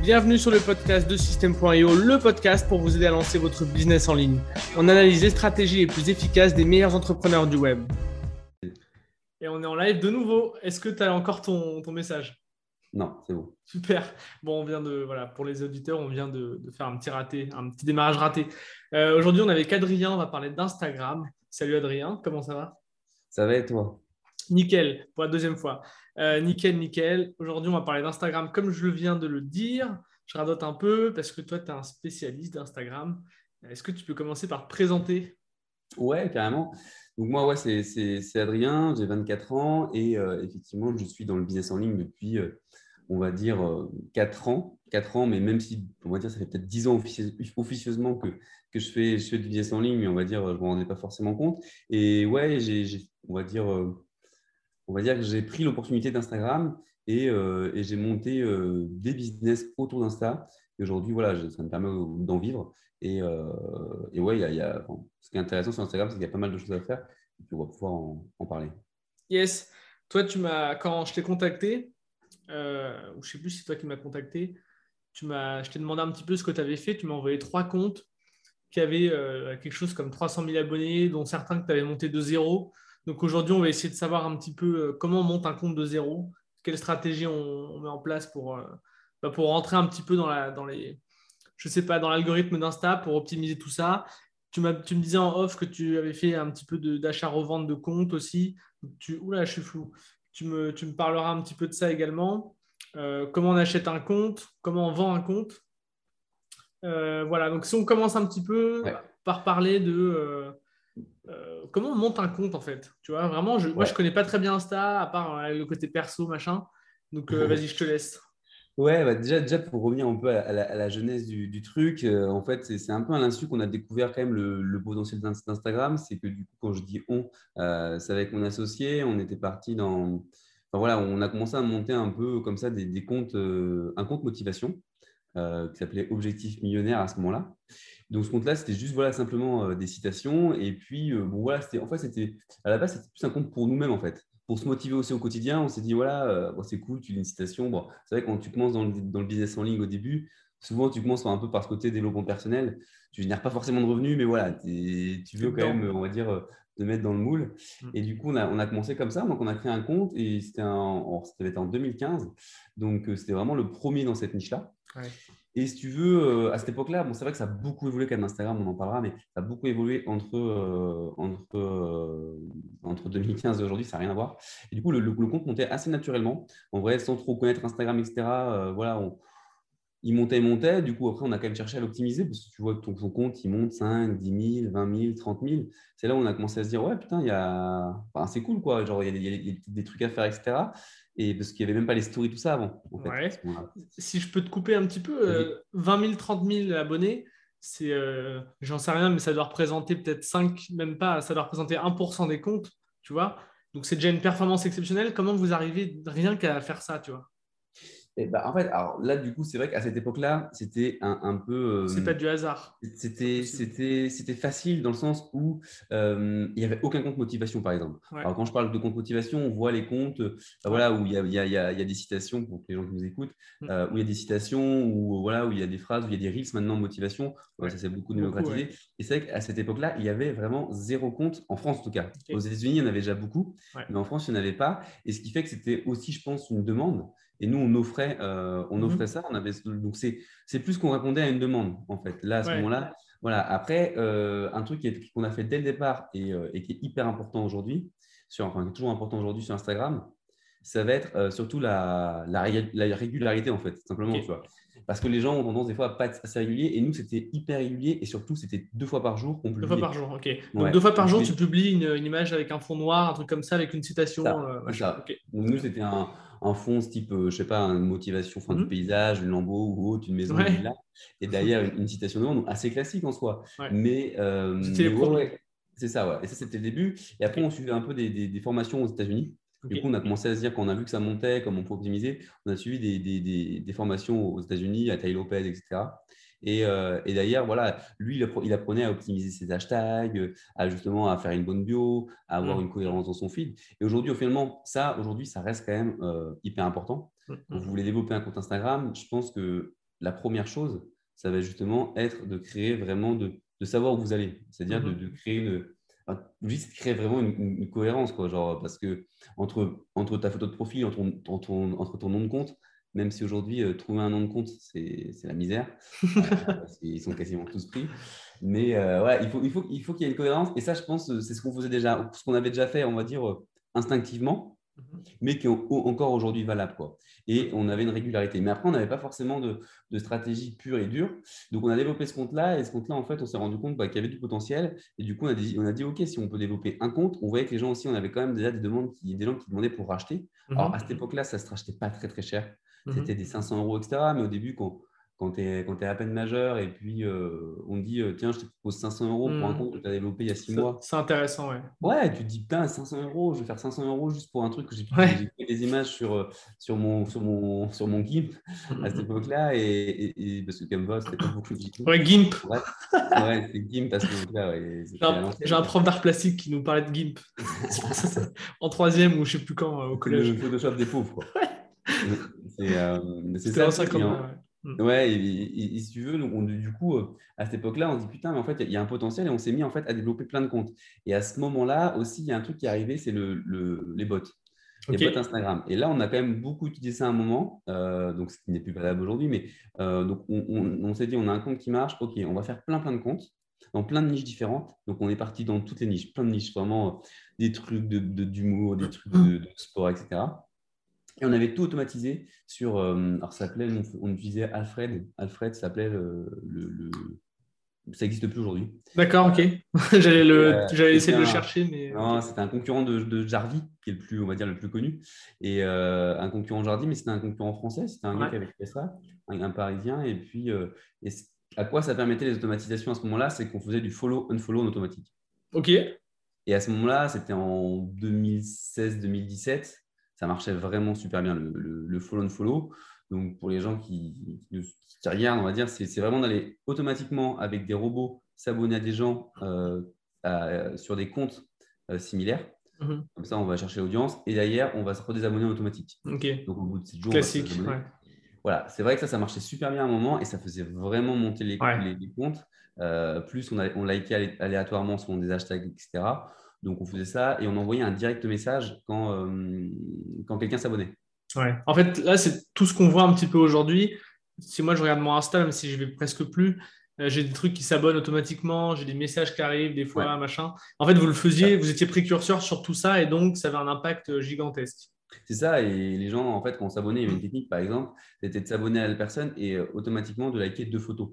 Bienvenue sur le podcast de System.io, le podcast pour vous aider à lancer votre business en ligne. On analyse les stratégies les plus efficaces des meilleurs entrepreneurs du web. Et on est en live de nouveau. Est-ce que tu as encore ton, message? Non, c'est bon. Super. Bon, on vient de, voilà, pour les auditeurs, on vient de, faire un petit raté, un petit démarrage raté. Euh, aujourd'hui, on est avec Adrien, on va parler d'Instagram. Salut Adrien, comment ça va? Ça va et toi? Nickel, pour la deuxième fois. Euh, nickel, nickel. Aujourd'hui, on va parler d'Instagram comme je viens de le dire. Je radote un peu parce que toi, tu es un spécialiste d'Instagram. Est-ce que tu peux commencer par te présenter? Ouais, carrément. Donc moi, ouais, c'est Adrien, j'ai 24 ans et euh, effectivement, je suis dans le business en ligne depuis, euh, on va dire, 4 ans. 4 ans, mais même si, on va dire, ça fait peut-être 10 ans officieusement que, que je, fais, je du business en ligne, mais on va dire, je ne me rendais pas forcément compte. Et ouais, j'ai, on va dire on va dire que j'ai pris l'opportunité d'Instagram et, euh, j'ai monté euh, des business autour d'Insta. Et aujourd'hui, voilà, ça me permet d'en vivre. Et, euh, ouais, y a, ce qui est intéressant sur Instagram, c'est qu'il y a pas mal de choses à faire. Et puis on va pouvoir en, parler. Yes. Toi, tu m'as, quand je t'ai contacté, ou je ne sais plus si c'est toi qui m'as contacté, tu m'as, je t'ai demandé un petit peu ce que tu avais fait. Tu m'as envoyé trois comptes qui avaient quelque chose comme 300 000 abonnés, dont certains que tu avais monté de zéro. Donc aujourd'hui, on va essayer de savoir un petit peu euh, comment on monte un compte de zéro, quelle stratégie on, met en place pour, euh, bah, pour rentrer un petit peu dans, la, dans les, je sais pas, dans l'algorithme d'Insta pour optimiser tout ça. Tu, tu me disais en off que tu avais fait un petit peu d'achat-revente de, comptes aussi. Tu, oula, je suis flou. Tu me, tu me parleras un petit peu de ça également. Euh, comment on achète un compte, comment on vend un compte. voilà, donc si on commence un petit peu par parler de euh, comment on monte un compte en fait? Tu vois, vraiment, je, moi je connais pas très bien Insta, à part euh, le côté perso, machin. Donc euh, vas-y, je te laisse. Ouais, bah, déjà, déjà pour revenir un peu à, la, jeunesse du, truc, en fait, c'est un peu à l'insu qu'on a découvert quand même le, potentiel d'Instagram. C'est que du coup, quand je dis on, c'est avec mon associé, on était parti dans. Enfin voilà, on a commencé à monter un peu comme ça des, des comptes, un compte motivation qui s'appelait Objectif Millionnaire à ce moment-là. Donc ce compte-là, c'était juste voilà simplement euh, des citations. Et puis euh, bon voilà, c'était en fait c'était à la base c'était plus un compte pour nous-mêmes en fait, pour se motiver aussi au quotidien. On s'est dit voilà, euh, c'est cool, tu lis une citation. Bon, c'est vrai quand tu commences dans le, dans le, business en ligne au début, souvent tu commences un peu par ce côté développement personnel. Tu génères pas forcément de revenus, mais voilà, tu veux quand même, on va dire, te mettre dans le moule. Mm. Et du coup, on a, on a, commencé comme ça. Donc, on a créé un compte et c'était en, en 2015. Donc, c'était vraiment le premier dans cette niche-là. Ouais. Et si tu veux, euh, à cette époque-là, bon, c'est vrai que ça a beaucoup évolué comme Instagram, on en parlera, mais ça a beaucoup évolué entre, euh, entre, euh, entre 2015 et aujourd'hui, ça n'a rien à voir. Et du coup, le, compte montait assez naturellement. En vrai, sans trop connaître Instagram, etc., voilà, on, il montait, il montait. Du coup, après, on a quand même cherché à l'optimiser parce que tu vois que ton, compte, il monte 5, 10 000, 20 000, 30 000. C'est là où on a commencé à se dire, ouais, putain, il y a... Enfin, c'est cool, quoi. Genre, il y, a des, des, trucs à faire, etc. Et parce qu'il n'y avait même pas les stories, tout ça avant. si je peux te couper un petit peu, 20 000, 30 000 abonnés, c'est, euh, j'en sais rien, mais ça doit représenter peut-être 5, même pas, ça doit représenter 1% des comptes, tu vois. Donc c'est déjà une performance exceptionnelle. Comment vous arrivez rien qu'à faire ça, tu vois? Bah, en fait, alors là, du coup, c'est vrai qu'à cette époque-là, c'était un, peu. c'est pas du hasard. C'était, c'était, c'était facile dans le sens où il n'y avait aucun compte motivation, par exemple. Alors, quand je parle de compte motivation, on voit les comptes voilà, où il y a, y, a, y, a, des citations pour les gens qui nous écoutent, mm. où il y a des citations, où, voilà, où il y a des phrases, où il y a des reels maintenant motivation. Ça s'est beaucoup démocratisé. Et c'est vrai qu'à cette époque-là, il y avait vraiment zéro compte, en France en tout cas. Aux États-Unis, il y en avait déjà beaucoup, mais en France, il n'y en avait pas. Et ce qui fait que c'était aussi, je pense, une demande. Et nous, on offrait, euh, on mmh offrait ça. On avait, donc, c'est plus qu'on répondait à une demande, en fait. Là, à ce moment-là. Voilà. Après, euh, un truc qu'on a fait dès le départ euh, et, qui est hyper important aujourd'hui, enfin, qui est toujours important aujourd'hui sur Instagram, ça va être surtout la, la, régularité, en fait, simplement. Tu vois. Parce que les gens ont tendance des fois à pas être assez réguliers. Et nous, c'était hyper régulier. Et surtout, c'était deux fois par jour qu'on publiait. Deux fois par jour, ok. Donc, deux fois par jour, tu publies une, image avec un fond noir, un truc comme ça, avec une citation. Ça, Donc, nous, c'était un, un fond type, euh, je sais pas, une motivation fin du mmh. paysage, une lambeau ou autre, une maison, une et derrière une, citation de donc assez classique en soi. Mais, euh, c'est ça, ouais. Et ça, c'était le début. Et après, on suivait un peu des, formations aux États-Unis. Du coup, on a commencé à se dire qu'on a vu que ça montait, comme on peut optimiser. On a suivi des, des formations aux États-Unis, à Taï Lopez, etc. Euh, et, d'ailleurs, voilà, lui, il apprenait à optimiser ses hashtags, à justement à faire une bonne bio, à avoir mmh. une cohérence dans son feed. Et aujourd'hui, finalement, ça, aujourd'hui, ça reste quand même euh, hyper important. Mmh, mmh. Quand vous voulez développer un compte Instagram, je pense que la première chose, ça va justement être de créer vraiment, de, de savoir où vous allez. C'est-à-dire de, de créer une, juste créer vraiment une, une- une cohérence, quoi. Genre, parce que entre, entre ta photo de profil, entre ton, entre ton, entre ton nom de compte, même si aujourd'hui, euh, trouver un nom de compte, c'est la misère, euh, parce qu'ils sont quasiment tous pris. Mais euh, ouais, il faut, il faut, il faut qu'il y ait une cohérence. Et ça, je pense, c'est ce qu'on faisait déjà, ce qu'on avait déjà fait, on va dire, instinctivement Mhm. mais qui est encore aujourd'hui valable. Quoi. Et on avait une régularité. Mais après, on n'avait pas forcément de, de stratégie pure et dure. Donc, on a développé ce compte-là. Et ce compte-là, en fait, on s'est rendu compte bah, qu'il y avait du potentiel. Et du coup, on a, dit, on a dit, OK, si on peut développer un compte, on voyait que les gens aussi, on avait quand même déjà des demandes, qui, des gens qui demandaient pour racheter. Alors, à cette époque-là, ça ne se rachetait pas très, très cher. Mhm. C'était des 500 euros, etc. Mais au début, quand, quand tu es, à peine majeur et puis euh, on te dit, euh, tiens, je te propose 500 euros pour un Mhm. compte que tu as développé il y a six C'est- mois. C'est intéressant, ouais. Ouais, tu te dis, putain, 500 euros, je vais faire 500 euros juste pour un truc que j'ai Ouais. j'ai fait des images sur, euh, sur, mon, sur, mon, sur mon GIMP à cette époque-là. Et, et, et- parce que Canva, c'était pas beaucoup de GIMP. Ouais, GIMP. Ouais, ouais c'est GIMP à cette époque-là. ouais, J'ai un, prof d'art plastique qui nous parlait de GIMP. En troisième ou je sais plus quand, euh, au collège. le Photoshop des pauvres, quoi. C'est euh, c'est ça. en le truc, 50. et en- ouais. Ouais, et, et- et si tu veux, donc on- du coup, euh, à cette époque-là, on se dit putain, mais en fait, il y a un potentiel et on s'est mis en fait à développer plein de comptes. Et à ce moment-là aussi, il y a un truc qui est arrivé, c'est le, le- les bots, les bots Instagram. Et là, on a quand même beaucoup utilisé ça à un moment, euh, donc ce qui n'est plus valable aujourd'hui, mais euh, donc on, on- on s'est dit, on a un compte qui marche, ok, on va faire plein plein de comptes dans plein de niches différentes. Donc on est parti dans toutes les niches, plein de niches, vraiment des trucs de, de- d'humour, des trucs de, de sport, etc. Et on avait tout automatisé sur. euh, alors, ça s'appelait, on, on utilisait Alfred. Alfred s'appelait le, le- le- Ça n'existe plus aujourd'hui. D'accord, ok. J'allais Euh, essayer de le chercher, mais. Non, c'était un concurrent de, de Jardy, qui est le plus, on va dire, le plus connu. Et euh, un concurrent Jardy, mais c'était un concurrent français. C'était un gars qui avait fait ça, un, un parisien. Et puis, euh, et à quoi ça permettait les automatisations à ce moment-là C'est qu'on faisait du follow-unfollow en automatique. Ok. Et à ce moment-là, c'était en 2016-2017, ça marchait vraiment super bien, le, le, le follow and follow. Donc, pour les gens qui, qui, qui regardent, on va dire, c'est vraiment d'aller automatiquement avec des robots s'abonner à des gens euh, à- sur des comptes euh, similaires. Mhm. Comme ça, on va chercher l'audience et derrière, on va se redésabonner en automatique. Donc, au bout de 7 jours, on va se Classique. Ouais. Voilà, c'est vrai que ça, ça marchait super bien à un moment et ça faisait vraiment monter les, Ouais. les- les comptes. Euh, plus on, a, on likait alé- aléatoirement selon des hashtags, etc. Donc on faisait ça et on envoyait un direct message quand, euh, quand quelqu'un s'abonnait. Ouais. En fait, là, c'est tout ce qu'on voit un petit peu aujourd'hui. Si moi, je regarde mon Insta, même si je vais presque plus, euh, j'ai des trucs qui s'abonnent automatiquement, j'ai des messages qui arrivent, des fois, Ouais. machin. En fait, vous le faisiez, vous étiez précurseur sur tout ça et donc, ça avait un impact euh, gigantesque. C'est ça, et les gens, en fait, quand on s'abonnait, il y avait une technique, par exemple, c'était de s'abonner à la personne et euh, automatiquement de liker deux photos.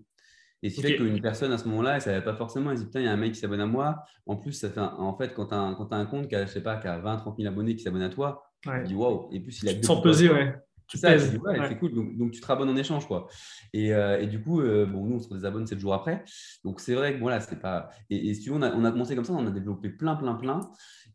Et ce qui fait qu'une personne, à ce moment-là, elle ne savait pas forcément, elle se dit, putain, il y a un mec qui s'abonne à moi. En plus, ça fait un- en fait, quand tu as, un compte qui a, je sais pas, qui a 20, 30 000 abonnés qui s'abonnent à toi, Ouais. tu dis, waouh, et plus il a Tu te sens ouais. Tu ça, pèses. tu dis, ouais, Ouais. c'est cool. Donc, donc, tu te rabonnes en échange, quoi. Et, euh, et du coup, euh, bon, nous, on se désabonne 7 jours après. Donc, c'est vrai que voilà, c'est pas. Et, et si tu veux, on a, on a commencé comme ça, on a développé plein, plein, plein.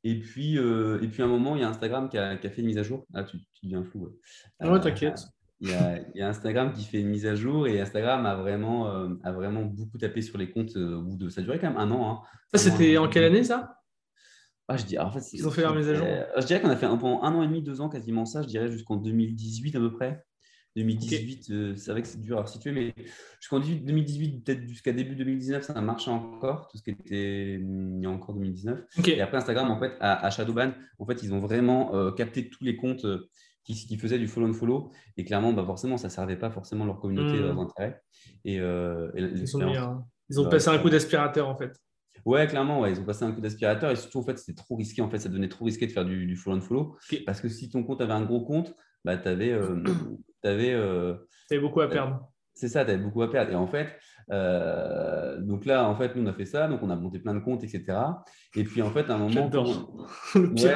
Et puis, euh, et puis à un moment, il y a Instagram qui a, qui a fait une mise à jour. Ah, tu, tu deviens flou. ouais. Ah Ouais, t'inquiète. Il y, a, il y a Instagram qui fait une mise à jour et Instagram a vraiment, euh, a vraiment beaucoup tapé sur les comptes euh, au bout de. Ça a duré quand même un an. hein. Ça, c'était en quelle année, ça? Ah, je dis, en fait, Ils ont fait leur mise à jour? euh, Je dirais qu'on a fait un, pendant un an et demi, deux ans quasiment ça. Je dirais jusqu'en 2018 à peu près. 2018, euh, c'est vrai que c'est dur à situer, mais jusqu'en 18 2018, peut-être jusqu'à début 2019, ça marchait encore, tout ce qui était hum, il y a encore 2019. Ok. Et après, Instagram, en fait, à, à Shadowban, en fait, ils ont vraiment euh, capté tous les comptes qui, qui faisaient du follow and follow. Et clairement, bah, forcément, ça ne servait pas forcément leur communauté, Hmm. leurs intérêts. Et, euh, et Ils ont, mis ils passé un coup d'aspirateur, en fait. Ouais, clairement, ouais, ils ont passé un coup d'aspirateur et surtout, en fait, c'était trop risqué. En fait, ça devenait trop risqué de faire du, du follow and follow. Parce que si ton compte avait un gros compte, bah, tu avais. Tu avais beaucoup à perdre. c'est ça, tu avais beaucoup à perdre. Et en fait, euh, donc là, en fait, nous, on a fait ça. Donc, on a monté plein de comptes, etc. Et puis, en fait, à un moment. Le Ouais,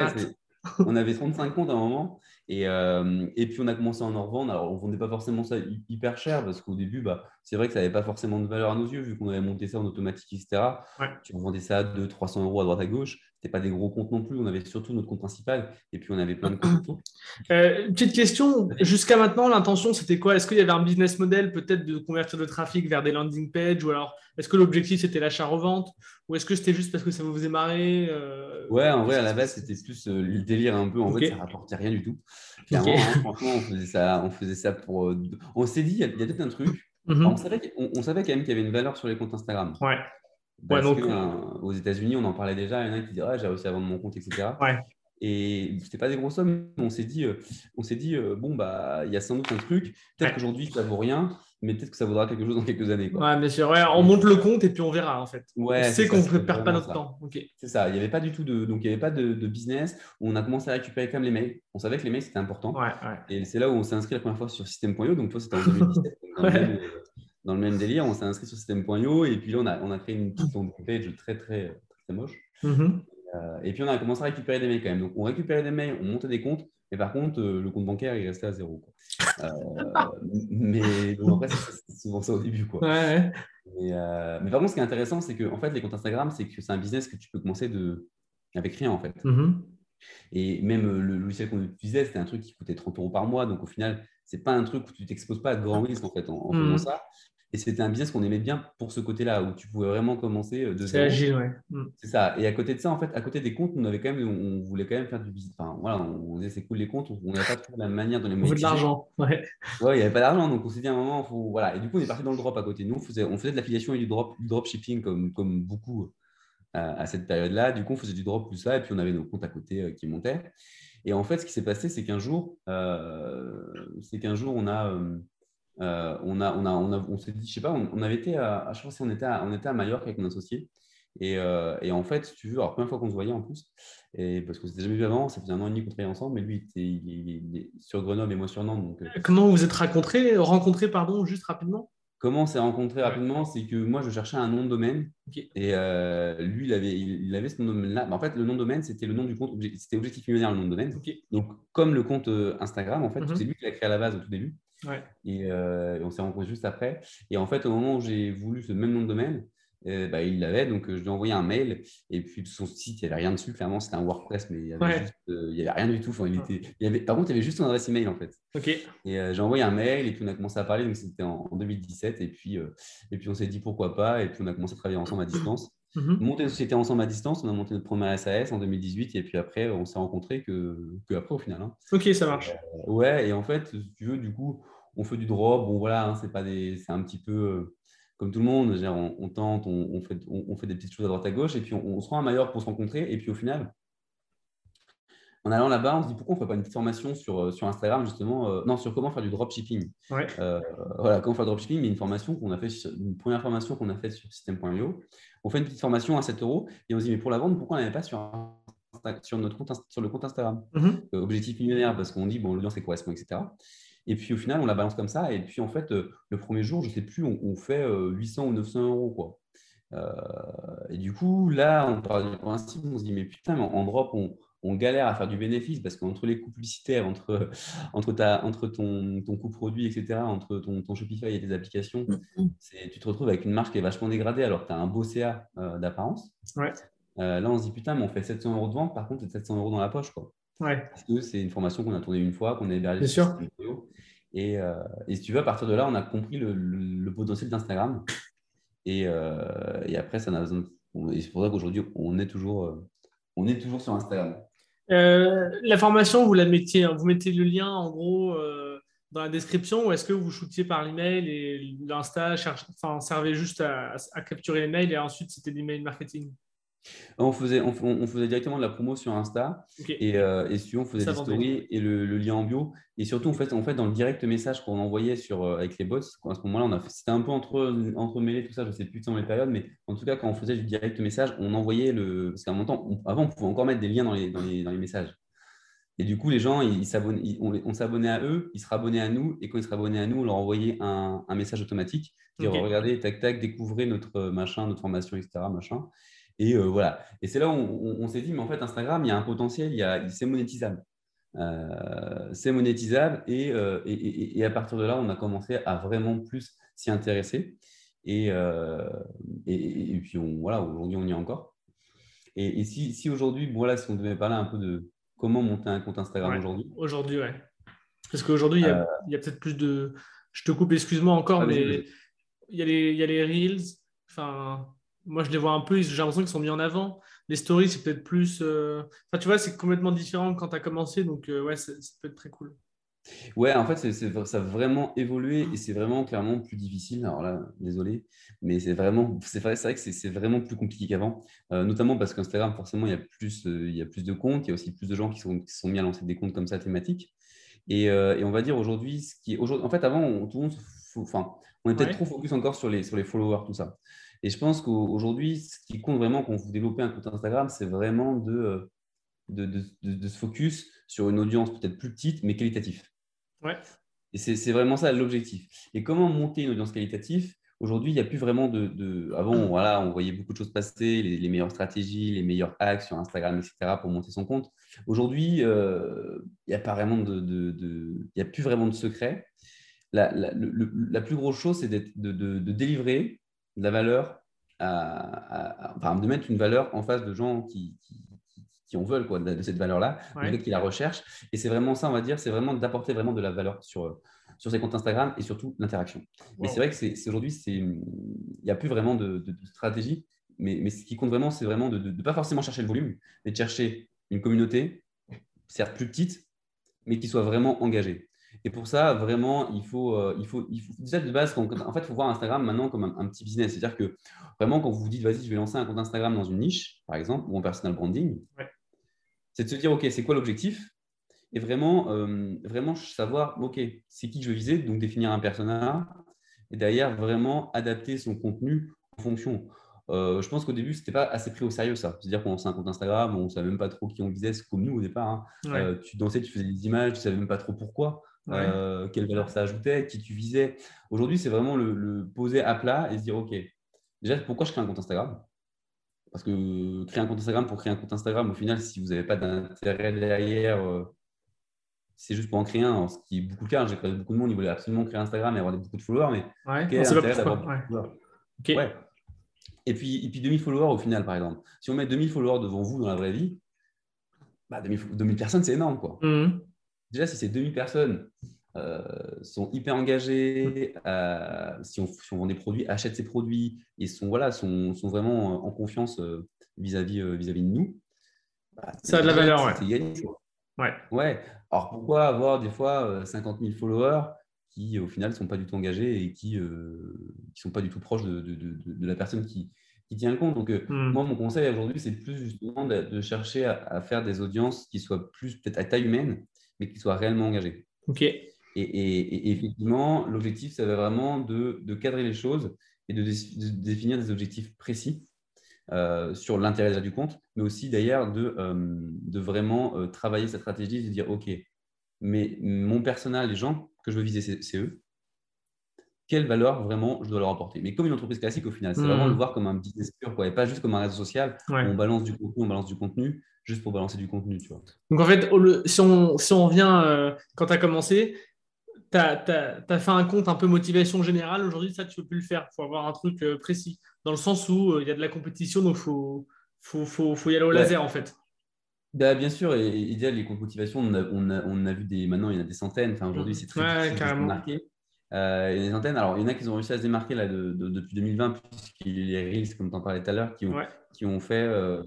on avait 35 comptes à un moment. Et, euh, et puis, on a commencé à en revendre. Alors, on ne vendait pas forcément ça hy- hyper cher parce qu'au début, bah, c'est vrai que ça n'avait pas forcément de valeur à nos yeux vu qu'on avait monté ça en automatique, etc. Ouais. Tu vendais ça à 200-300 euros à droite à gauche. Pas des gros comptes non plus. On avait surtout notre compte principal et puis on avait plein de comptes. Euh, petite question, jusqu'à maintenant, l'intention c'était quoi? Est-ce qu'il y avait un business model peut-être de convertir le trafic vers des landing pages ou alors est-ce que l'objectif c'était l'achat-revente ou est-ce que c'était juste parce que ça vous faisait marrer euh, Ouais, en vrai, à la base c'était plus euh, le délire un peu. En fait, ça rapportait rien du tout. Clairement, hein, franchement, on faisait, ça, on faisait ça pour. On s'est dit, il y a, peut-être un truc. Mhm. on, savait on, savait quand même qu'il y avait une valeur sur les comptes Instagram. Ouais. Parce ouais, euh, aux États-Unis, on en parlait déjà. Il y en a qui disaient j'ai réussi à vendre mon compte, etc. Ouais. Et c'était pas des grosses sommes. On s'est dit, euh, on s'est dit euh, bon, bah, il y a sans doute un truc. Peut-être qu'aujourd'hui, ça vaut rien, mais peut-être que ça vaudra quelque chose dans quelques années. Quoi. Ouais, mais sûr. on monte le compte et puis on verra, en fait. Ouais, c'est qu'on ne perd pas notre temps. C'est ça. Il n'y avait pas du tout de, donc il y avait pas de, business. On a commencé à récupérer quand même les mails. On savait que les mails, c'était important. et c'est là où on s'est inscrit la première fois sur System.io. Donc, toi, c'était en 2017 dans le même délire. On s'est inscrit sur System.io et puis là, on a, on a créé une petite page très, très, très moche. Mm-hmm. Euh, et puis, on a commencé à récupérer des mails quand même. Donc, on récupérait des mails, on montait des comptes, mais par contre, euh, le compte bancaire, il restait à zéro. Euh, mais bon, après, c'est souvent ça au début. Quoi. Mais, mais, par contre, ce qui est intéressant, c'est que en fait, les comptes Instagram, c'est que c'est un business que tu peux commencer de... avec rien, en fait. Mm-hmm. Et même le logiciel qu'on utilisait, c'était un truc qui coûtait 30 euros par mois. Donc, au final, c'est pas un truc où tu t'exposes pas à de grands risques en fait en, faisant mm. ça. Et c'était un business qu'on aimait bien pour ce côté-là, où tu pouvais vraiment commencer euh, de C'est agile, ouais. Mm. C'est ça. Et à côté de ça, en fait, à côté des comptes, on avait quand même, on voulait quand même faire du business. Enfin, voilà, on disait c'est cool les comptes, on n'avait pas trop la manière de les monétiser. On veut de l'argent, ouais. Ouais, il n'y avait pas d'argent, donc on s'est dit à un moment, faut, voilà. Et du coup, on est parti dans le drop à côté. Nous, on faisait, on faisait de l'affiliation et du drop, dropshipping comme, comme beaucoup euh, à, cette période-là. Du coup, on faisait du drop plus ça, et puis on avait nos comptes à côté euh, qui montaient. Et en fait, ce qui s'est passé, c'est qu'un jour, c'est qu'un jour, on a euh, on, a, on, a, on, a, on s'est dit, je sais pas, on, avait été à, je pense qu'on était à, on était à Mallorca avec mon associé. Et, euh, et, en fait, si tu veux, alors première fois qu'on se voyait en plus, et parce qu'on s'était jamais vu avant, ça faisait un an et demi qu'on travaillait ensemble, mais lui il était sur Grenoble et moi sur Nantes. Donc, euh, Comment vous êtes rencontrés, rencontrés pardon, juste rapidement? Comment on s'est rencontrés rapidement C'est que moi, je cherchais un nom de domaine. Et lui, il avait, il, avait ce nom de domaine-là. Bah, en fait, le nom de domaine, c'était le nom du compte. C'était Objectif Millionnaire, le nom de domaine. Donc, comme le compte Instagram, en fait, mhm. c'est lui qui l'a créé à la base au tout début. Euh, et, on s'est rencontrés juste après. Et en fait, au moment où j'ai voulu ce même nom de domaine, euh, bah, il l'avait, donc euh, je lui ai envoyé un mail. Et puis, son site, il n'y avait rien dessus. Clairement, c'était un WordPress, mais il n'y avait, avait, rien du tout. Enfin, il était, il y avait, par contre, il y avait juste son adresse email, en fait. Et j'ai envoyé un mail, et puis on a commencé à parler. Donc, c'était en, 2017. Et puis, et puis on s'est dit pourquoi pas. Et puis, on a commencé à travailler ensemble à distance. Mm-hmm. Monter une société ensemble à distance, on a monté notre première SAS en 2018 et puis après on s'est rencontrés que, que, après au final. Hein. Ok, ça marche. ouais, et en fait, si tu veux, du coup, on fait du drop, bon voilà, hein, c'est pas des, c'est un petit peu euh, comme tout le monde, on, tente, on, fait, on, fait des petites choses à droite à gauche, et puis on, se rend à Mallorca pour se rencontrer, et puis au final, en allant là-bas, on se dit pourquoi on ne fait pas une petite formation sur, euh, sur Instagram, justement, euh, non, sur comment faire du dropshipping. Ouais. voilà, comment faire du dropshipping, mais une formation qu'on a fait, une première formation qu'on a faite sur system.io. On fait une petite formation à 7 euros, et on se dit, mais pour la vendre, pourquoi on n'avait pas sur, sur, notre compte, sur le compte Instagram? Mm-hmm. Objectif millionnaire, parce qu'on dit, bon, l'audience, elle correspond, etc. Et puis au final, on la balance comme ça. Et puis en fait, euh, le premier jour, je ne sais plus, on, fait 800 euh, ou 900 euros. Quoi. Euh, et du coup, là, on parle du principe, on se dit, mais putain, mais en drop, on, galère à faire du bénéfice parce qu'entre les coûts publicitaires, entre, entre, ta, entre ton, ton coût produit, etc., entre ton, ton Shopify et tes applications, mm, mm. tu te retrouves avec une marque qui est vachement dégradée alors que tu as un beau CA d'apparence. Ouais. là, on se dit, putain, mais on fait 700 euros de vente, par contre, c'est 700 euros dans la poche. Quoi. Ouais. Parce que c'est une formation qu'on a tournée une fois, qu'on a hébergée Bien sûr. Et, euh, et, si tu veux, à partir de là, on a compris le, le, potentiel d'Instagram. Et, euh, et, après, ça n'a c'est pour ça qu'aujourd'hui, on est toujours, euh, on est toujours sur Instagram. la formation, vous la mettiez, hein, vous mettez le lien en gros dans la description ou est-ce que vous shootiez par l'email et l'Insta enfin, servait juste à, à capturer les mails et ensuite c'était de l'email marketing? On faisait, on, faisait directement de la promo sur Insta et, euh, et on faisait des stories et le, lien en bio. Et surtout, en fait, en fait dans le direct message qu'on envoyait sur, euh, avec les bots, à ce moment-là, c'était un peu entre, entremêlé tout ça, je ne sais plus dans les périodes, mais en tout cas, quand on faisait du direct message, on envoyait le. Parce qu'à un moment, avant, on pouvait encore mettre des liens dans les, dans les, dans les messages. Et du coup, les gens, ils, on, s'abonnait à eux, ils se rabonnaient à nous, et quand ils se rabonnaient à nous, on leur envoyait un, un message automatique. Dire, regardez, tac, tac, découvrez notre machin, notre formation, etc. Machin. Et euh, voilà. Et c'est là où on, s'est dit, mais en fait, Instagram, il y a un potentiel, il c'est monétisable. Euh, c'est monétisable euh, et, et, à partir de là, on a commencé à vraiment plus s'y intéresser. Et, et, puis, on, voilà, aujourd'hui, on y est encore. Et, si, si aujourd'hui, voilà, si on devait parler un peu de comment monter un compte Instagram aujourd'hui. Aujourd'hui, ouais. Parce qu'aujourd'hui, il y a, a peut-être plus de. Je te coupe, excuse-moi encore, ah, mais il y, a les, il y a les Reels. Enfin, moi, je les vois un peu, j'ai l'impression qu'ils sont mis en avant. Les stories, c'est peut-être plus. Euh, enfin, tu vois, c'est complètement différent quand tu as commencé. Donc, euh, ouais, ça peut être très cool. Ouais, en fait, ça a vraiment évolué et c'est vraiment clairement plus difficile. Alors là, désolé, mais c'est vraiment, c'est vrai, que c'est vraiment plus compliqué qu'avant, euh, notamment parce qu'Instagram, forcément, il y, a plus, il y a plus de comptes, il y a aussi plus de gens qui sont, qui sont mis à lancer des comptes comme ça thématiques. Et, et on va dire aujourd'hui, ce qui est en fait, avant, tout le monde, enfin, on est peut-être trop focus encore sur les, sur les followers, tout ça. Et je pense qu'aujourd'hui, ce qui compte vraiment quand vous développez un compte Instagram, c'est vraiment de, de, de, de, se focus sur une audience peut-être plus petite, mais qualitative. Ouais. Et c'est vraiment ça l'objectif. Et comment monter une audience qualitative? Aujourd'hui, il n'y a plus vraiment de, Avant, voilà, on voyait beaucoup de choses passer, les, meilleures stratégies, les meilleurs hacks sur Instagram, etc., pour monter son compte. Aujourd'hui, euh, il n'y a, pas vraiment de, il a plus vraiment de secret. La, la, la plus grosse chose, c'est de, de, délivrer de la valeur, à, enfin, de mettre une valeur en face de gens qui, qui, en veulent quoi, de, cette valeur-là, ouais. qui la recherchent. Et c'est vraiment ça, on va dire, c'est vraiment d'apporter vraiment de la valeur sur, sur ces comptes Instagram et surtout l'interaction. Mais c'est vrai que c'est, aujourd'hui, il n'y a plus vraiment de, stratégie. Mais, mais, ce qui compte vraiment, c'est vraiment de ne pas forcément chercher le volume, mais de chercher une communauté, certes plus petite, mais qui soit vraiment engagée. Et pour ça, vraiment, il faut, euh, il faut, il faut déjà de base, en fait, il faut voir Instagram maintenant comme un, petit business. C'est-à-dire que vraiment, quand vous vous dites, vas-y, je vais lancer un compte Instagram dans une niche, par exemple, ou en personal branding, c'est de se dire, OK, c'est quoi l'objectif? Et vraiment, euh, vraiment savoir, OK, c'est qui je veux viser, donc définir un persona, et derrière, vraiment adapter son contenu en fonction. Euh, je pense qu'au début, ce n'était pas assez pris au sérieux ça. C'est-à-dire qu'on lançait un compte Instagram, on ne savait même pas trop qui on visait, comme nous au départ. Hein. tu dansais, tu faisais des images, tu ne savais même pas trop pourquoi. Euh, quelle valeur ça ajoutait, qui tu visais. Aujourd'hui, c'est vraiment le, poser à plat et se dire, OK, déjà, pourquoi je crée un compte Instagram? Parce que créer un compte Instagram pour créer un compte Instagram, au final, si vous n'avez pas d'intérêt derrière, euh, c'est juste pour en créer un, ce qui est beaucoup le cas. J'ai créé beaucoup de monde, ils voulaient absolument créer Instagram et avoir beaucoup de followers, mais quel d'avoir ouais. Et puis, et puis 2000 followers au final, par exemple. Si on met 2000 followers devant vous dans la vraie vie, bah 2000, personnes, c'est énorme. Quoi. Mmh déjà, si ces 2000 personnes euh, sont hyper engagées, euh, si, on, vend des produits, achètent ces produits et sont, voilà, sont, sont vraiment en confiance euh, vis-à-vis vis -vis de nous, bah, ça a de la valeur. Ouais. ouais. Alors pourquoi avoir des fois 50 000 followers qui au final ne sont pas du tout engagés et qui ne sont pas du tout proches de, de, de, la personne qui, qui, tient le compte? Donc hmm. moi, mon conseil aujourd'hui, c'est plus justement de, chercher à, à, faire des audiences qui soient plus peut-être à taille humaine mais qu'ils soient réellement engagés. OK. Et, effectivement, l'objectif, ça va vraiment de, cadrer les choses et de, définir des objectifs précis euh, sur l'intérêt du compte, mais aussi d'ailleurs de, euh, de vraiment euh, travailler cette stratégie, de dire, OK, mais mon personnel, les gens que je veux viser, c'est eux. Quelle valeur vraiment je dois leur apporter? Mais comme une entreprise classique, au final, c'est vraiment hmm. le voir comme un business pur, quoi, et pas juste comme un réseau social on balance du contenu, on balance du contenu juste pour balancer du contenu. Tu vois. Donc en fait, si on, si on revient euh, quand tu as commencé, tu as, fait un compte un peu motivation générale. Aujourd'hui, ça, tu ne peux plus le faire. Il faut avoir un truc euh, précis. Dans le sens où euh, il y a de la compétition, donc il faut, faut, faut, faut, y aller au laser en fait. Bah, bien sûr, et, idéal, les comptes motivation, on a, on, a, on a, vu des. Maintenant, il y en a des centaines. Enfin, aujourd'hui, mmh. c'est très ouais, difficile marquer. Euh, il y a des antennes. Alors, il y en a qui ont réussi à se démarquer là, de, depuis 2020, puisqu'il y a les Reels, comme tu en parlais tout à l'heure, qui ont, qui, ont fait, euh,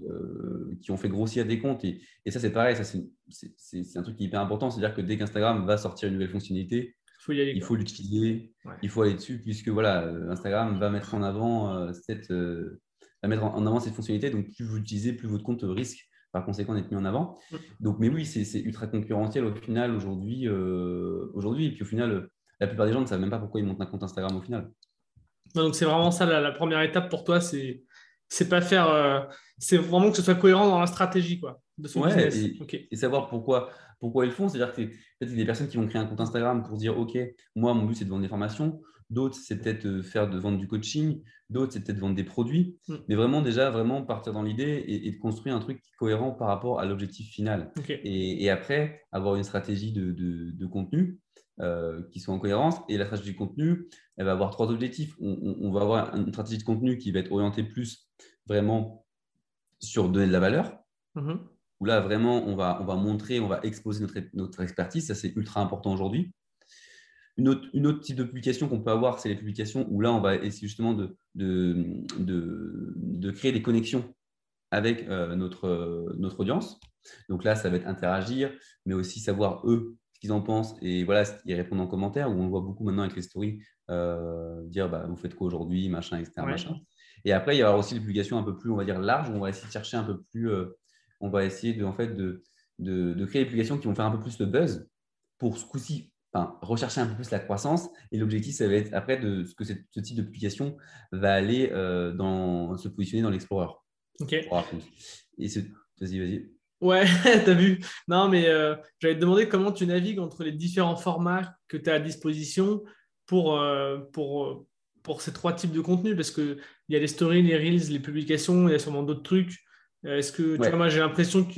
qui ont fait grossir des comptes. Et, et ça, c'est pareil, ça, c'est un truc qui est hyper important. C'est-à-dire que dès qu'Instagram va sortir une nouvelle fonctionnalité, il faut l'utiliser, il faut aller dessus, puisque voilà, euh, Instagram va mettre en avant cette, va mettre en avant cette fonctionnalité. Donc, plus vous l'utilisez, plus votre compte risque par conséquent d'être mis en avant. Donc, mais oui, c'est ultra concurrentiel au final aujourd'hui. aujourd'hui et puis au final, la plupart des gens ne savent même pas pourquoi ils montent un compte Instagram au final. donc c'est vraiment ça la, première étape pour toi, c'est c'est pas faire, euh, c'est vraiment que ce soit cohérent dans la stratégie quoi, de son business. Et, savoir pourquoi pourquoi ils font, c'est-à-dire que peut-être des personnes qui vont créer un compte Instagram pour dire ok, moi mon but c'est de vendre des formations, d'autres c'est peut-être euh, faire de vendre du coaching, d'autres c'est peut-être vendre des produits, mm. mais vraiment déjà vraiment partir dans l'idée et, de construire un truc cohérent par rapport à l'objectif final. Et, après avoir une stratégie de, de contenu euh, qui sont en cohérence. Et la stratégie de contenu, elle va avoir trois objectifs. On, va avoir une stratégie de contenu qui va être orientée plus vraiment sur donner de la valeur, Mhm. où là, vraiment, on va, on va montrer, on va exposer notre, notre expertise. Ça, c'est ultra important aujourd'hui. Une autre, une autre type de publication qu'on peut avoir, c'est les publications où là, on va essayer justement de, de, de, de créer des connexions avec euh, notre, euh, notre audience. Donc là, ça va être interagir, mais aussi savoir eux ce qu'ils en pensent et voilà, y répondre en commentaire, où on le voit beaucoup maintenant avec les stories, euh, dire bah, vous faites quoi aujourd'hui, machin, etc. Ouais. Machin. Et après, il y aura aussi des publications un peu plus, on va dire, larges, où on va essayer de chercher un peu plus, euh, on va essayer de, en fait, de, de, de créer des publications qui vont faire un peu plus le buzz pour ce coup-ci, enfin, rechercher un peu plus la croissance. Et l'objectif, ça va être après de ce que cette- ce type de publication va aller euh, dans, se positionner dans l'Explorer. Ok. Et ce- vas-y, vas-y. Ouais, t'as vu. Non, mais euh, j'allais te demander comment tu navigues entre les différents formats que tu as à disposition pour, euh, pour, euh, pour ces trois types de contenus. Parce qu'il y a les stories, les reels, les publications, il y a sûrement d'autres trucs. Est-ce que, tu Ouais. vois, moi, j'ai l'impression que,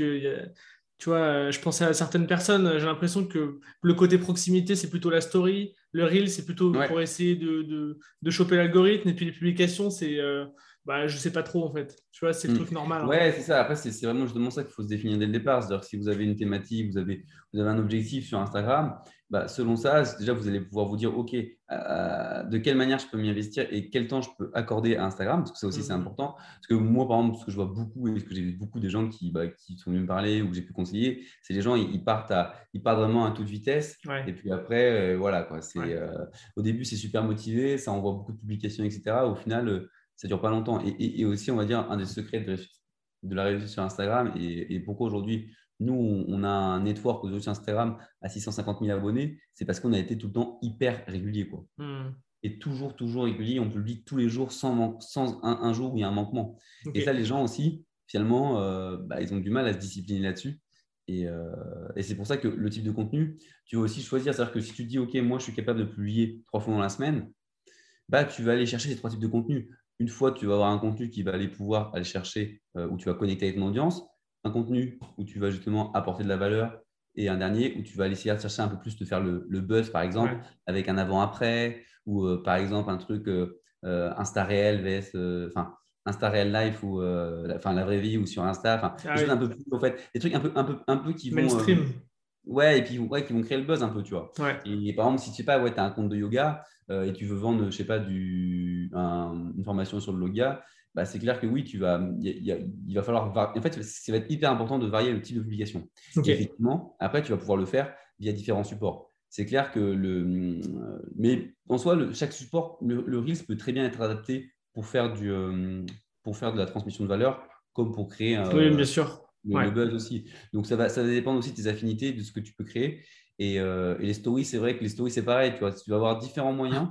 tu vois, je pensais à certaines personnes, j'ai l'impression que le côté proximité, c'est plutôt la story. Le reel, c'est plutôt Ouais. pour essayer de, de, de choper l'algorithme. Et puis les publications, c'est, euh, bah, je sais pas trop, en fait. Tu vois, c'est le Mm. truc normal. hein. Ouais, c'est ça. Après, c'est vraiment justement ça qu'il faut se définir dès le départ. C'est-à-dire que si vous avez une thématique, vous avez, vous avez un objectif sur Instagram, bah, selon ça, déjà, vous allez pouvoir vous dire, OK, euh, de quelle manière je peux m'y investir et quel temps je peux accorder à Instagram, parce que ça aussi, c'est Mhm. important. Parce que moi, par exemple, ce que je vois beaucoup et ce que j'ai vu beaucoup des gens qui, bah, qui sont venus me parler ou que j'ai pu conseiller, c'est les gens, ils, ils partent à, ils partent vraiment à toute vitesse. Ouais. Et puis après, euh, voilà, quoi. C'est, Ouais. euh, au début, c'est super motivé, ça envoie beaucoup de publications, etc. Au final, euh, ça dure pas longtemps. Et, et- et aussi, on va dire, un des secrets de, la réussite sur Instagram et, et pourquoi aujourd'hui, nous, on a un network aujourd'hui sur Instagram à 650 000 abonnés, c'est parce qu'on a été tout le temps hyper régulier, quoi. Hmm. Et toujours, toujours régulier. On publie tous les jours sans, sans un, un jour où il y a un manquement. Et ça, les gens aussi, finalement, euh, bah, ils ont du mal à se discipliner là-dessus. Et, euh, et c'est pour ça que le type de contenu, tu vas aussi choisir. C'est-à-dire que si tu te dis, OK, moi, je suis capable de publier trois fois dans la semaine, bah, tu vas aller chercher ces trois types de contenus. Une fois, tu vas avoir un contenu qui va aller pouvoir aller chercher, euh, où tu vas connecter avec ton audience, un contenu où tu vas justement apporter de la valeur, et un dernier où tu vas aller essayer de chercher un peu plus de faire le, le buzz, par exemple, Ouais. avec un avant-après, ou euh, par exemple un truc euh, euh, Insta réel vs, enfin, Insta réel life ou la, enfin, la vraie vie ou sur Insta, enfin, Ah des choses oui. un peu plus, en fait, des trucs un peu, un peu, un peu qui vont. Mainstream. Ouais, et puis ouais, qui vont créer le buzz un peu, tu vois. Ouais. Et, par exemple, si tu sais pas, ouais, tu as un compte de yoga euh, et tu veux vendre, je sais pas, du, un- une formation sur le yoga, bah, c'est clair que oui, tu vas, il y a- il y a- il va falloir. var- En fait, ça va être hyper important de varier le type de publication. Et effectivement, après, tu vas pouvoir le faire via différents supports. C'est clair que le. euh, Mais en soi, le- chaque support, le, le Reels peut très bien être adapté pour faire, du, euh, pour faire de la transmission de valeur, comme pour créer euh, Oui, bien sûr. Le, Ouais. le buzz aussi. Donc, ça va, ça va dépendre aussi de tes affinités, de ce que tu peux créer. Et, euh, et les stories, c'est vrai que les stories, c'est pareil. Tu, vois, tu vas avoir différents moyens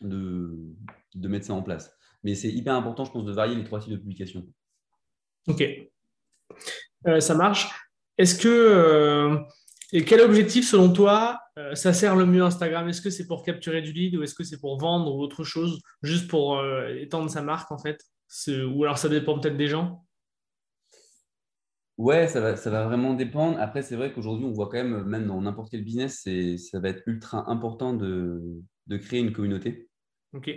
de, de mettre ça en place. Mais c'est hyper important, je pense, de varier les trois types de publications. Ok. Euh, ça marche. Est-ce que. euh, et quel objectif, selon toi, euh, ça sert le mieux Instagram? Est-ce que c'est pour capturer du lead ou est-ce que c'est pour vendre ou autre chose, juste pour étendre sa marque, en fait? Ou alors ça dépend peut-être des gens? Ouais, ça va, ça va vraiment dépendre. Après, c'est vrai qu'aujourd'hui, on voit quand même, même dans n'importe quel business, ça va être ultra important de, de créer une communauté. Ok.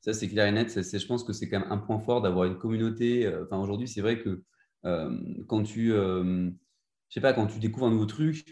Ça, c'est clair et net. Je pense que c'est quand même un point fort d'avoir une communauté. Euh, Enfin, aujourd'hui, c'est vrai que euh, quand tu, euh, je sais pas, quand tu découvres un nouveau truc,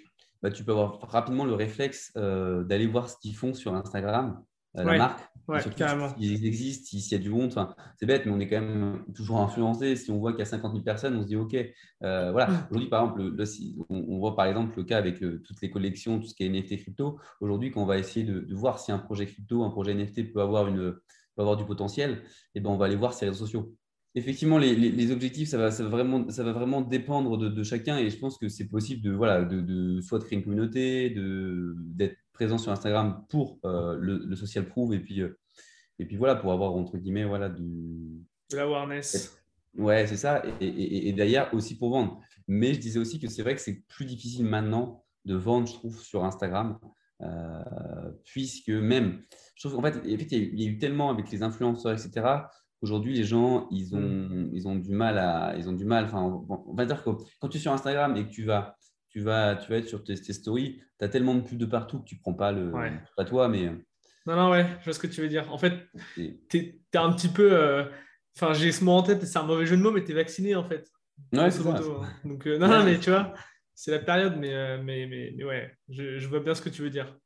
bah, tu peux avoir rapidement le réflexe euh, d'aller voir ce qu'ils font sur Instagram, euh, Ouais, la marque. Ouais, carrément. s'ils existent, si- s'il y a du monde. Enfin, c'est bête, mais on est quand même toujours influencé. Si on voit qu'il y a 50 000 personnes, on se dit OK. Euh, voilà. Mm. Aujourd'hui, par exemple, on, on voit par exemple le cas avec euh, toutes les collections, tout ce qui est NFT crypto. Aujourd'hui, quand on va essayer de, de voir si un projet crypto, un projet NFT peut avoir, une, peut avoir du potentiel, eh ben, on va aller voir ses réseaux sociaux. Effectivement, les, les- les objectifs, ça va, ça va vraiment, ça va vraiment dépendre de, de chacun et je pense que c'est possible de, voilà, de, de soit de créer une communauté, d'être présent sur Instagram pour euh, le, le social proof et puis, euh, et puis voilà, pour avoir entre guillemets voilà, du, De l'awareness. Ouais, c'est ça. Et, et- et d'ailleurs, aussi pour vendre. Mais je disais aussi que c'est vrai que c'est plus difficile maintenant de vendre, je trouve, sur Instagram. euh, puisque même, je trouve qu'en fait, en fait, il y, a eu, tellement avec les influenceurs, etc. Aujourd'hui, les gens, ils ont, ils ont du mal à, ils ont du mal. Enfin, on, on va dire que quand tu es sur Instagram et que tu vas, tu vas, tu vas être sur tes, tes stories, tu as tellement de pubs de partout que tu prends pas le, Ouais. pas toi, mais Non, non, ouais, je vois ce que tu veux dire. En fait, tu es, un petit peu. euh, Enfin, j'ai ce mot en tête, c'est un mauvais jeu de mots, mais tu es vacciné en fait. Ouais, c'est. Hein. Donc, non, non, mais tu vois, c'est la période, mais, mais, mais, ouais, je, je, vois bien ce que tu veux dire.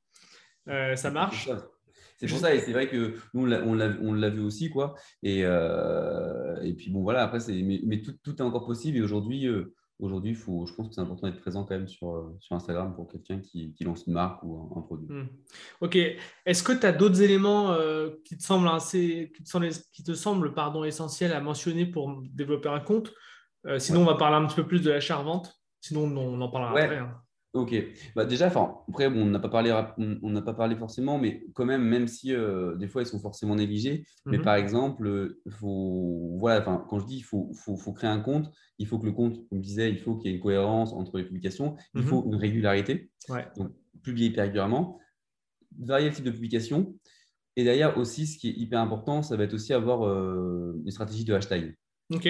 ça marche. C'est pour ça, et c'est vrai que nous, on l'a vu aussi, quoi. Et, et puis, bon, voilà, après, mais, mais tout, tout, est encore possible. Et aujourd'hui, aujourd'hui, je pense que c'est important d'être présent quand même sur, euh, sur Instagram pour quelqu'un qui, qui, lance une marque ou un, produit. Hmm. Ok. Est-ce que tu as d'autres éléments euh, qui te semblent, assez, qui te semblent, qui te semblent pardon, essentiels à mentionner pour développer un compte? Euh, Sinon, on va parler un petit peu plus de l'achat-revente. Sinon, on en parlera après. Hein. Ok. Bah déjà, après, bon, on n'a pas parlé, on n'a pas parlé forcément, mais quand même, même si euh, des fois ils sont forcément négligés, mais mhm. par exemple, faut, voilà, quand je dis il faut, faut, faut, créer un compte, il faut que le compte, comme je disais, il faut qu'il y ait une cohérence entre les publications, il faut mhm. une régularité, donc publier hyper régulièrement, varier le type de publication, et derrière aussi, ce qui est hyper important, ça va être aussi avoir euh, une stratégie de hashtag. Ok.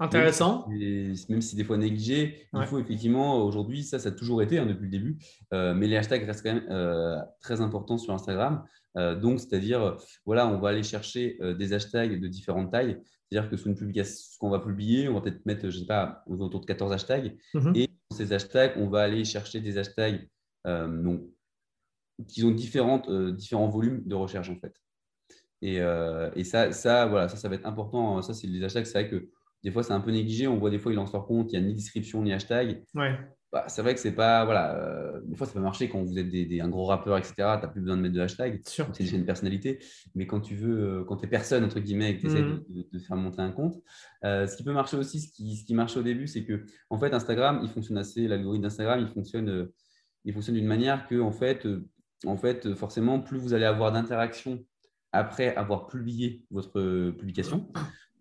Intéressant. Même si, des fois négligé, il faut effectivement, aujourd'hui, ça, ça a toujours été hein, depuis le début, euh, mais les hashtags restent quand même euh, très importants sur Instagram. Euh, donc, c'est-à-dire, voilà, on va aller chercher des hashtags de différentes tailles. C'est-à-dire que sur une publication qu'on va publier, on va peut-être mettre, je ne sais pas, autour de 14 hashtags. Mhm. Et dans ces hashtags, on va aller chercher des hashtags donc, qui ont différentes, différents volumes de recherche, en fait. Et, et ça, ça, voilà, ça, ça va être important. Ça, c'est les hashtags. C'est vrai que des fois, c'est un peu négligé. On voit des fois, il en sort compte, il n'y a ni description ni hashtag. Ouais. Bah, c'est vrai que c'est pas. Voilà, euh, des fois, ça peut marcher quand vous êtes des, un gros rappeur, etc. Tu n'as plus besoin de mettre de hashtag. C'est déjà une personnalité. Mais quand tu veux, euh, quand tu es personne, entre guillemets, et que tu essaies mhm. de, faire monter un compte, euh, ce qui peut marcher aussi, ce qui, ce qui marche au début, c'est que, en fait, Instagram, il fonctionne assez. L'algorithme d'Instagram, il fonctionne, il fonctionne d'une manière que, en fait, en fait, forcément, plus vous allez avoir d'interactions après avoir publié votre publication,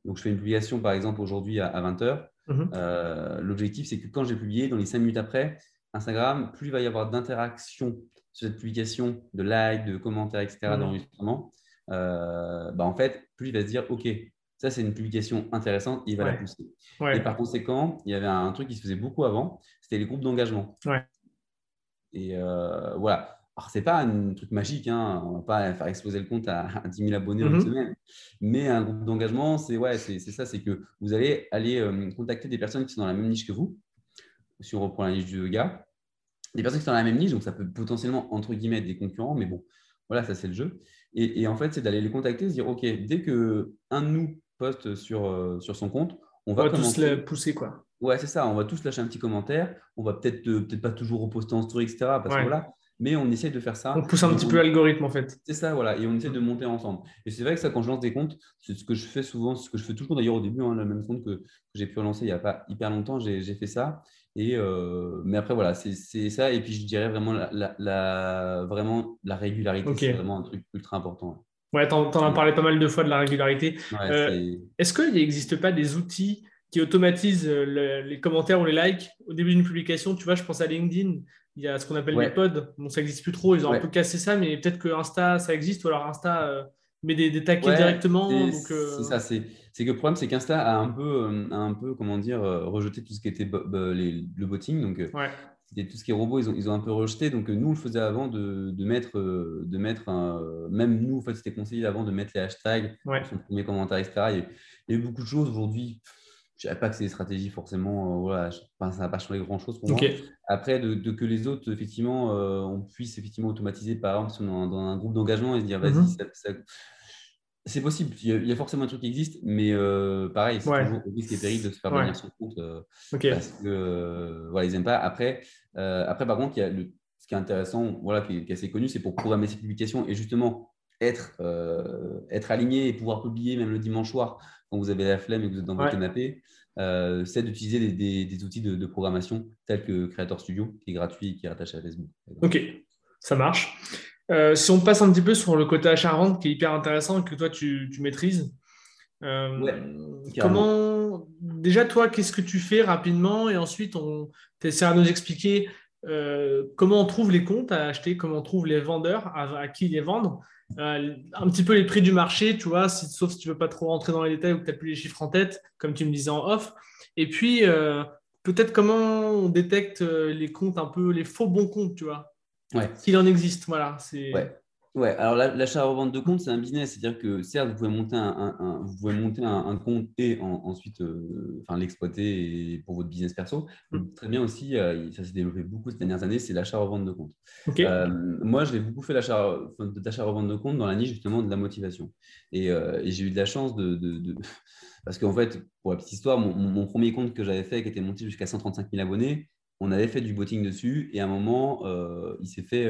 donc, je fais une publication, par exemple, aujourd'hui à, 20h. Mhm. Euh, l'objectif, c'est que quand j'ai publié, dans les 5 minutes après, Instagram, plus il va y avoir d'interactions sur cette publication, de likes, de commentaires, etc., mhm. d'enregistrement, euh, bah, en fait, plus il va se dire, OK, ça, c'est une publication intéressante, il va la pousser. Et par conséquent, il y avait un truc qui se faisait beaucoup avant, c'était les groupes d'engagement. Et euh, voilà. Alors, ce n'est pas un truc magique, hein. on ne va pas faire exploser le compte à, 10 000 abonnés en une mhm. semaine. Mais un groupe d'engagement, c'est ouais, ça c'est que vous allez aller euh, contacter des personnes qui sont dans la même niche que vous. Si on reprend la niche du yoga, des personnes qui sont dans la même niche, donc ça peut potentiellement, entre guillemets, être des concurrents, mais bon, voilà, ça c'est le jeu. Et, en fait, c'est d'aller les contacter, se dire, OK, dès qu'un de nous poste sur, euh, sur son compte, on va, tous les pousser, quoi. Ouais, c'est ça. On va tous lâcher un petit commentaire. On va peut-être euh, peut-être pas toujours reposter en story, etc. Parce que voilà, mais on essaie de faire ça. On pousse un petit peu l'algorithme en fait. C'est ça, voilà, et on essaie de monter ensemble. Et c'est vrai que ça, quand je lance des comptes, c'est ce que je fais souvent, ce que je fais toujours d'ailleurs au début, hein, le même compte que, j'ai pu lancer il n'y a pas hyper longtemps, j'ai fait ça. Et euh, mais après, voilà, c'est ça. Et puis je dirais vraiment la, vraiment la régularité, c'est vraiment un truc ultra important. Ouais, tu en, as parlé pas mal de fois de la régularité. Euh, est-ce qu'il n'existe pas des outils qui automatisent euh, les commentaires ou les likes? Au début d'une publication Tu vois, je pense à LinkedIn il y a ce qu'on appelle les pods. Bon, ça n'existe plus trop. Ils ont un peu cassé ça, mais peut-être que Insta, ça existe, ou alors Insta euh, met des, des taquets directement. Euh, c'est ça. C'est que le problème, c'est qu'Insta a un peu, euh, un peu, comment dire, rejeté tout ce qui était le botting. Donc, tout ce qui est robot, ils ont, ils ont un peu rejeté. Donc, nous, on le faisait avant de, de mettre, de mettre un, même nous, en fait, c'était conseillé avant de mettre les hashtags, son premier commentaire, etc. Il y a eu beaucoup de choses aujourd'hui je ne dirais pas que c'est des stratégies forcément, euh, voilà, ça n'a pas changé grand-chose pour moi. Après, de, que les autres, effectivement, euh, on puisse effectivement automatiser, par exemple, si on est dans un groupe d'engagement et se dire, vas-y, mhm. c'est possible. Il y, a, forcément un truc qui existe, mais euh, pareil, c'est toujours au risque et péril de se faire bannir son compte parce que voilà, ils n'aiment pas. Après, après, par contre, il y a le, ce qui est intéressant, voilà, qui est, assez connu, c'est pour programmer ses publications et justement être, être aligné et pouvoir publier même le dimanche soir quand vous avez la flemme et que vous êtes dans votre canapé, euh, c'est d'utiliser des, outils de, programmation tels que Creator Studio, qui est gratuit et qui est rattaché à Facebook. Ok, ça marche. Euh, si on passe un petit peu sur le côté achat-vente qui est hyper intéressant et que toi tu, maîtrises, euh, comment déjà toi qu'est-ce que tu fais rapidement et ensuite on essaiera de nous expliquer comment on trouve les comptes à acheter, comment on trouve les vendeurs, à qui les vendre euh, un petit peu les prix du marché, tu vois, sauf si tu veux pas trop rentrer dans les détails ou que tu n'as plus les chiffres en tête, comme tu me disais en off. Et puis, euh, peut-être comment on détecte euh, les comptes un peu, les faux bons comptes, tu vois. Ouais. S'il en existe, voilà. Ouais. Ouais, alors l'achat-revente de compte, c'est un business. C'est-à-dire que certes, vous pouvez monter un, vous pouvez monter un, compte et ensuite euh, enfin, l'exploiter pour votre business perso. Mm. Très bien aussi, euh, ça s'est développé beaucoup ces dernières années, c'est l'achat-revente de compte. Euh, moi, je l'ai beaucoup fait l'achat-revente de compte dans la niche justement de la motivation. Et, j'ai eu de la chance de. Parce qu'en fait, pour la petite histoire, mon, mon premier compte que j'avais fait, qui était monté jusqu'à 135 000 abonnés, on avait fait du botting dessus et à un moment, il s'est fait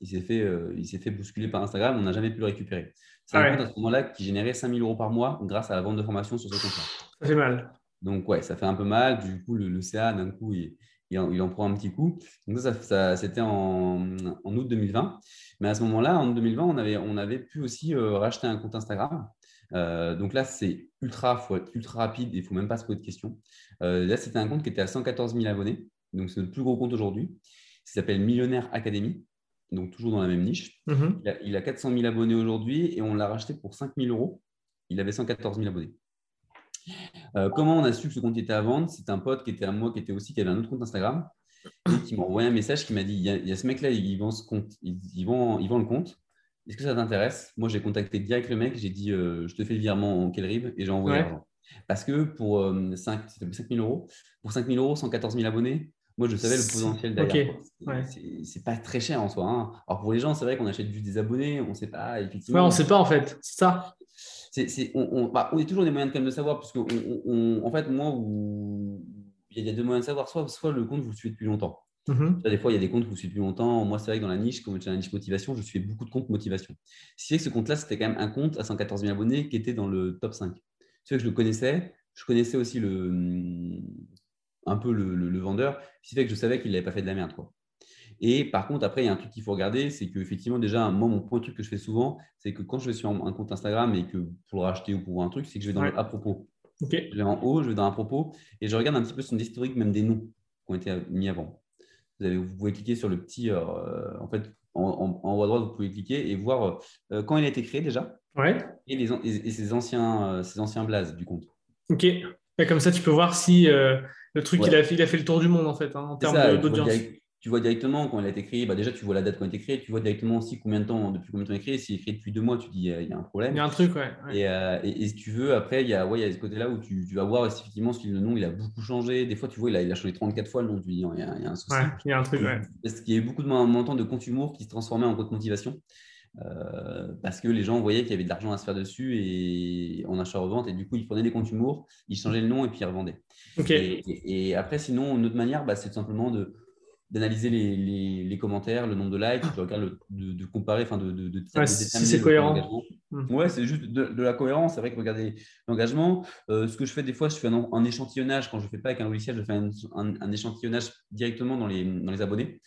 il s'est fait, euh, il s'est fait bousculer par Instagram, on n'a jamais pu le récupérer. C'est un ah compte à ce moment-là qui générait 5000 euros par mois grâce à la vente de formation sur ce compte-là. Ça fait mal. Donc, ouais, ça fait un peu mal. Du coup, le, CA, d'un coup, il, il, en, prend un petit coup. Donc, ça, ça c'était en, en, août 2020. Mais à ce moment-là, en 2020, on avait, on avait pu aussi euh, racheter un compte Instagram. Euh, donc là, c'est ultra, faut être ultra rapide et il ne faut même pas se poser de questions. là, c'était un compte qui était à 114 000 abonnés. Donc, c'est le plus gros compte aujourd'hui. Il s'appelle Millionnaire Academy donc toujours dans la même niche. Mhm. il, a, 400 000 abonnés aujourd'hui et on l'a racheté pour 5 000 euros. Il avait 114 000 abonnés. Euh, comment on a su que ce compte était à vendre? C'est un pote qui était à moi, qui était aussi, qui avait un autre compte Instagram, et qui m'a envoyé un message qui m'a dit il y, a, ce mec-là, il vend ce compte, il, vend, il vend le compte. Est-ce que ça t'intéresse? Moi, j'ai contacté direct le mec, j'ai dit euh, je te fais le virement en quel RIB et j'ai envoyé l'argent. Parce que pour 5, euh, 5 000 euros, pour 5 000 euros, 114 000 abonnés, moi, je savais le potentiel derrière. C'est pas très cher en soi. Hein. Alors pour les gens, c'est vrai qu'on achète juste des abonnés, on ne sait pas effectivement. Ouais, on ne sait pas en fait, c'est ça. C'est on, on, bah, on, a toujours des moyens quand même de savoir, parce que en fait, moi, où... il y a deux moyens de savoir. Soit, soit le compte, vous le suivez depuis longtemps. Mm-hmm. Des fois, il y a des comptes que vous suivez depuis longtemps. Moi, c'est vrai que dans la niche, comme j'ai la niche motivation, je suivais beaucoup de comptes motivation. Ce qui fait que ce compte-là, c'était quand même un compte à 114 000 abonnés qui était dans le top 5. Ce que je le connaissais. Je connaissais aussi le, un peu le, vendeur, ce qui fait que je savais qu'il n'avait pas fait de la merde. Quoi. Et par contre, après, il y a un truc qu'il faut regarder, c'est qu'effectivement, déjà, moi, mon premier truc que je fais souvent, c'est que quand je vais sur un, compte Instagram et que pour le racheter ou pour un truc, c'est que je vais dans le à propos. Je vais en haut, je vais dans à propos et je regarde un petit peu son historique, même des noms qui ont été mis avant. Vous, avez, vous pouvez cliquer sur le petit, euh, en fait, en, haut à droite, vous pouvez cliquer et voir euh, quand il a été créé déjà ouais. et, les, et, ses, anciens, euh, ses anciens blazes du compte. Ok. comme ça, tu peux voir si le truc, il, a fait, il a fait le tour du monde en fait, hein, en termes d'audience. Tu vois directement quand il a été créé, bah déjà tu vois la date quand il a été créé, tu vois directement aussi combien de temps, depuis combien de temps il est créé. S'il est créé depuis deux mois, tu dis il y a un problème. Il y a un truc, ouais. Euh, et, et, si tu veux, après, il y a, ouais, y a ce côté-là où tu, tu, vas voir effectivement si le nom il a beaucoup changé. Des fois, tu vois, il a, il a changé 34 fois le nom, tu dis il y a, il y a un souci. il y a un truc, ouais. Parce qu'il y a eu beaucoup de montants de compte humour qui se transformaient en compte motivation. Euh, parce que les gens voyaient qu'il y avait de l'argent à se faire dessus et en achat-revente. Et du coup, ils prenaient des comptes humour, ils changeaient le nom et puis ils revendaient. Et, après, sinon, une autre manière, bah, c'est tout simplement de d'analyser les, les, commentaires, le nombre de likes, de, de, comparer, enfin de, de, si c'est cohérent. Mmh. Ouais, c'est juste de, la cohérence. C'est vrai que regardez l'engagement. Euh, ce que je fais des fois, je fais un, échantillonnage. Quand je ne fais pas avec un logiciel, je fais un, un, échantillonnage directement dans les, dans les abonnés.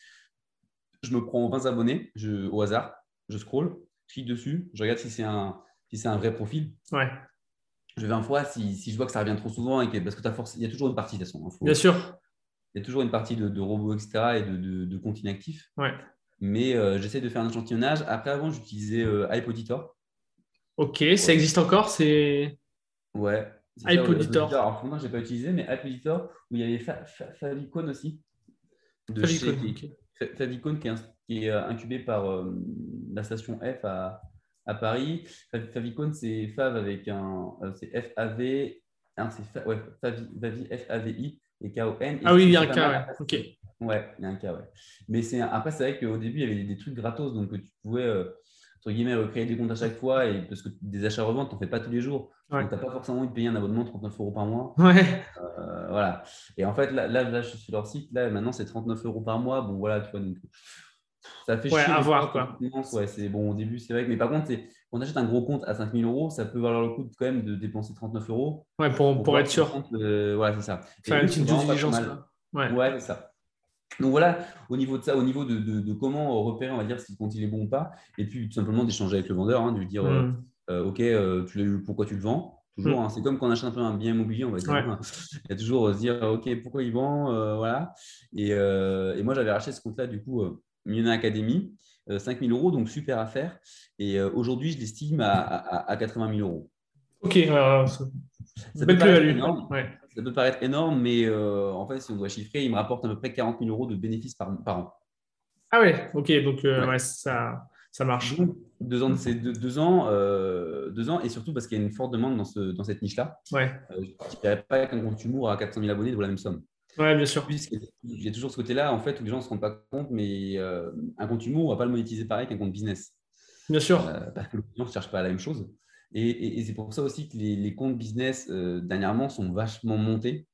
Je me prends 20 abonnés je, au hasard je scroll, je clique dessus, je regarde si c'est un, si c'est un vrai profil. Ouais. Je vais un fois si, si, je vois que ça revient trop souvent et que, parce que as force, il y a toujours une partie de toute façon. Bien sûr. Il y a toujours une partie de, robots, etc. et de, de, de comptes inactifs. Ouais. Mais euh, j'essaie de faire un échantillonnage. Après, avant, j'utilisais euh, Auditor. Ok, ça existe encore C'est. Ouais. Hype Auditor. Alors, pour moi, je n'ai pas utilisé, mais Hype Auditor, où il y avait Favicon aussi. De Favicon, chez, Favicon qui est, qui est, euh, incubé par euh, la station F à, à Paris. Favicon, c'est Fav avec un. Euh, c'est F-A-V. Hein, c'est ouais, Favi, F-A-V-I et K-O-N. Ah oui, il y a un K, ouais. Ok. Ouais, il y a un K, ouais. Mais c'est après, c'est vrai qu'au début, il y avait des trucs gratos, donc tu pouvais entre guillemets, recréer des comptes à chaque fois, et parce que des achats-reventes, tu n'en fais pas tous les jours. Donc, tu n'as pas forcément envie de payer un abonnement de 39 euros par mois. Ouais. Euh, voilà. Et en fait, là, là, je suis sur leur site, là, maintenant, c'est 39 euros par mois. Bon, voilà, tu vois, donc ça fait ouais, à voir, quoi. Ouais, c'est bon au début, c'est vrai. Mais par contre, quand on achète un gros compte à 5000 euros, ça peut valoir le coup quand même de dépenser 39 euros. Ouais, pour, pour, être sûr. Euh, voilà, c'est ça. Faire une petite diligence. Ouais, ouais c'est ça. Donc voilà, au niveau de ça, au niveau de, comment repérer, on va dire, si le compte il est bon ou pas, et puis tout simplement d'échanger avec le vendeur, hein, de lui dire, euh, mm. euh, OK, euh, tu l'as eu, pourquoi tu le vends? Toujours, mm. hein, c'est comme quand on achète un peu un bien immobilier, on va dire. Hein. Il y a toujours se dire, OK, pourquoi il vend Voilà. Et, moi, j'avais racheté ce compte-là, du coup, Millionnaire Academy, 5 000 euros, donc super affaire. Et aujourd'hui, je l'estime à, 80 000 euros. Ok, ça peut paraître énorme, mais euh, en fait, si on doit chiffrer, il me rapporte à peu près 40 000 euros de bénéfices par, an. Ah ouais, ok, donc euh, ça, ça marche. deux ans, c'est deux, ans, euh, deux ans, et surtout parce qu'il y a une forte demande dans, ce, dans cette niche-là. Ouais. Euh, je ne dirais pas qu'un compte humour à 400 000 abonnés vaut la même somme. Ouais, bien sûr. Puisqu'il y a toujours ce côté-là, en fait, où les gens ne se rendent pas compte, mais euh, un compte humour, on ne va pas le monétiser pareil qu'un compte business. Bien sûr. parce que les gens ne cherchent pas la même chose. Et, c'est pour ça aussi que les, comptes business, dernièrement, sont vachement montés.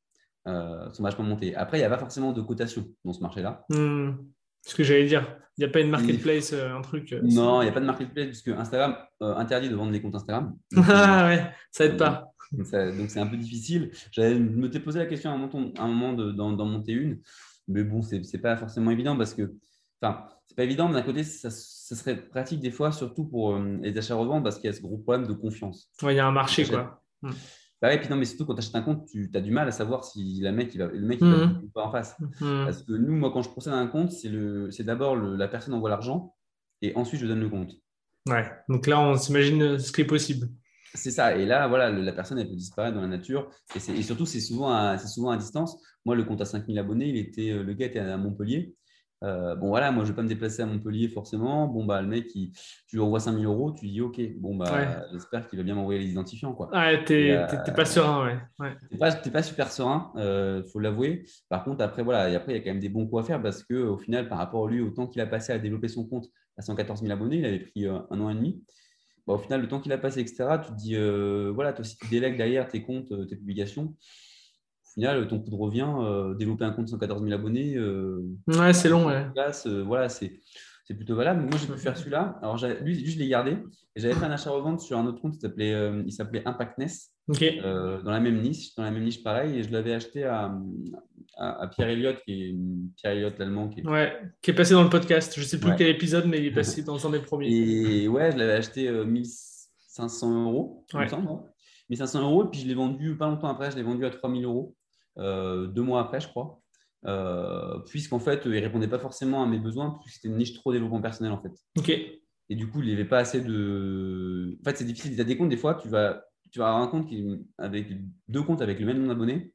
sont vachement montés. Après, il n'y a pas forcément de cotation dans ce marché-là. Hmm. Ce que j'allais dire. Il n'y a pas une marketplace, un truc. non, il n'y a pas de marketplace puisque Instagram interdit de vendre les comptes Instagram. ah ouais, ça aide pas. Donc c'est un peu difficile. Je me t'ai posé la question à un moment, un moment d'en monter une, mais bon, c'est n'est pas forcément évident parce que, enfin, c'est pas évident, mais d'un côté, ça, serait pratique des fois, surtout pour euh, les achats-reventes, parce qu'il y a ce gros problème de confiance. il y a un marché, quoi. Hmm. Bah ouais, puis non, mais surtout quand tu achètes un compte, tu as du mal à savoir si la mec, il va, le mec il va hmm. pas en face. Parce que nous, moi, quand je procède à un compte, c'est d'abord la personne envoie l'argent et ensuite je donne le compte. Ouais, donc là, on s'imagine ce qui est possible. C'est ça. Et là, voilà, la personne, elle peut disparaître dans la nature. Et, surtout, c'est souvent, à, souvent à distance. Moi, le compte à 5000 abonnés, il était, le gars était à Montpellier. Euh, bon, voilà, moi, je ne vais pas me déplacer à Montpellier forcément. Bon, bah, le mec, tu lui envoies 5000 euros, tu dis OK. Bon, bah, j'espère qu'il va bien m'envoyer les identifiants. Quoi. Ouais, t'es euh, pas serein, ouais. ouais. T'es pas, pas, super serein, il euh, faut l'avouer. Par contre, après, voilà, et après, il y a quand même des bons coups à faire parce qu'au final, par rapport à lui, au temps qu'il a passé à développer son compte à 114 000 abonnés, il avait pris un an et demi. Bah, au final, le temps qu'il a passé, etc., tu te dis, voilà, toi, si tu délègues derrière tes comptes, tes publications, final, ton coût de revient, euh, développer un compte de 114 000 abonnés. Euh, ouais, c'est long. Ouais. Euh, voilà, c'est plutôt valable. Moi, j'ai pu faire celui-là. Alors, lui, je l'ai gardé. J'avais fait un achat-revente sur un autre compte qui s'appelait, il ImpactNess. dans la même niche, dans la même niche pareil, et je l'avais acheté à, à, Pierre Elliott, qui est Pierre Elliott l'allemand, qui est... Ouais, qui est passé dans le podcast. Je ne sais plus quel épisode, mais il est passé dans un des premiers. Et ouais, je l'avais acheté 1500 euros, ouais. 1500 euros, et puis je l'ai vendu pas longtemps après, je l'ai vendu à 3000 euros. Euh, deux mois après, je crois. Euh, puisqu'en fait, il ne répondait pas forcément à mes besoins, puisque c'était une niche trop développement personnel, en fait. OK. Et du coup, il n'y avait pas assez de. En fait, c'est difficile. Tu as des comptes, des fois, tu vas, tu vas avoir un compte qui, avec deux comptes avec le même nombre d'abonnés,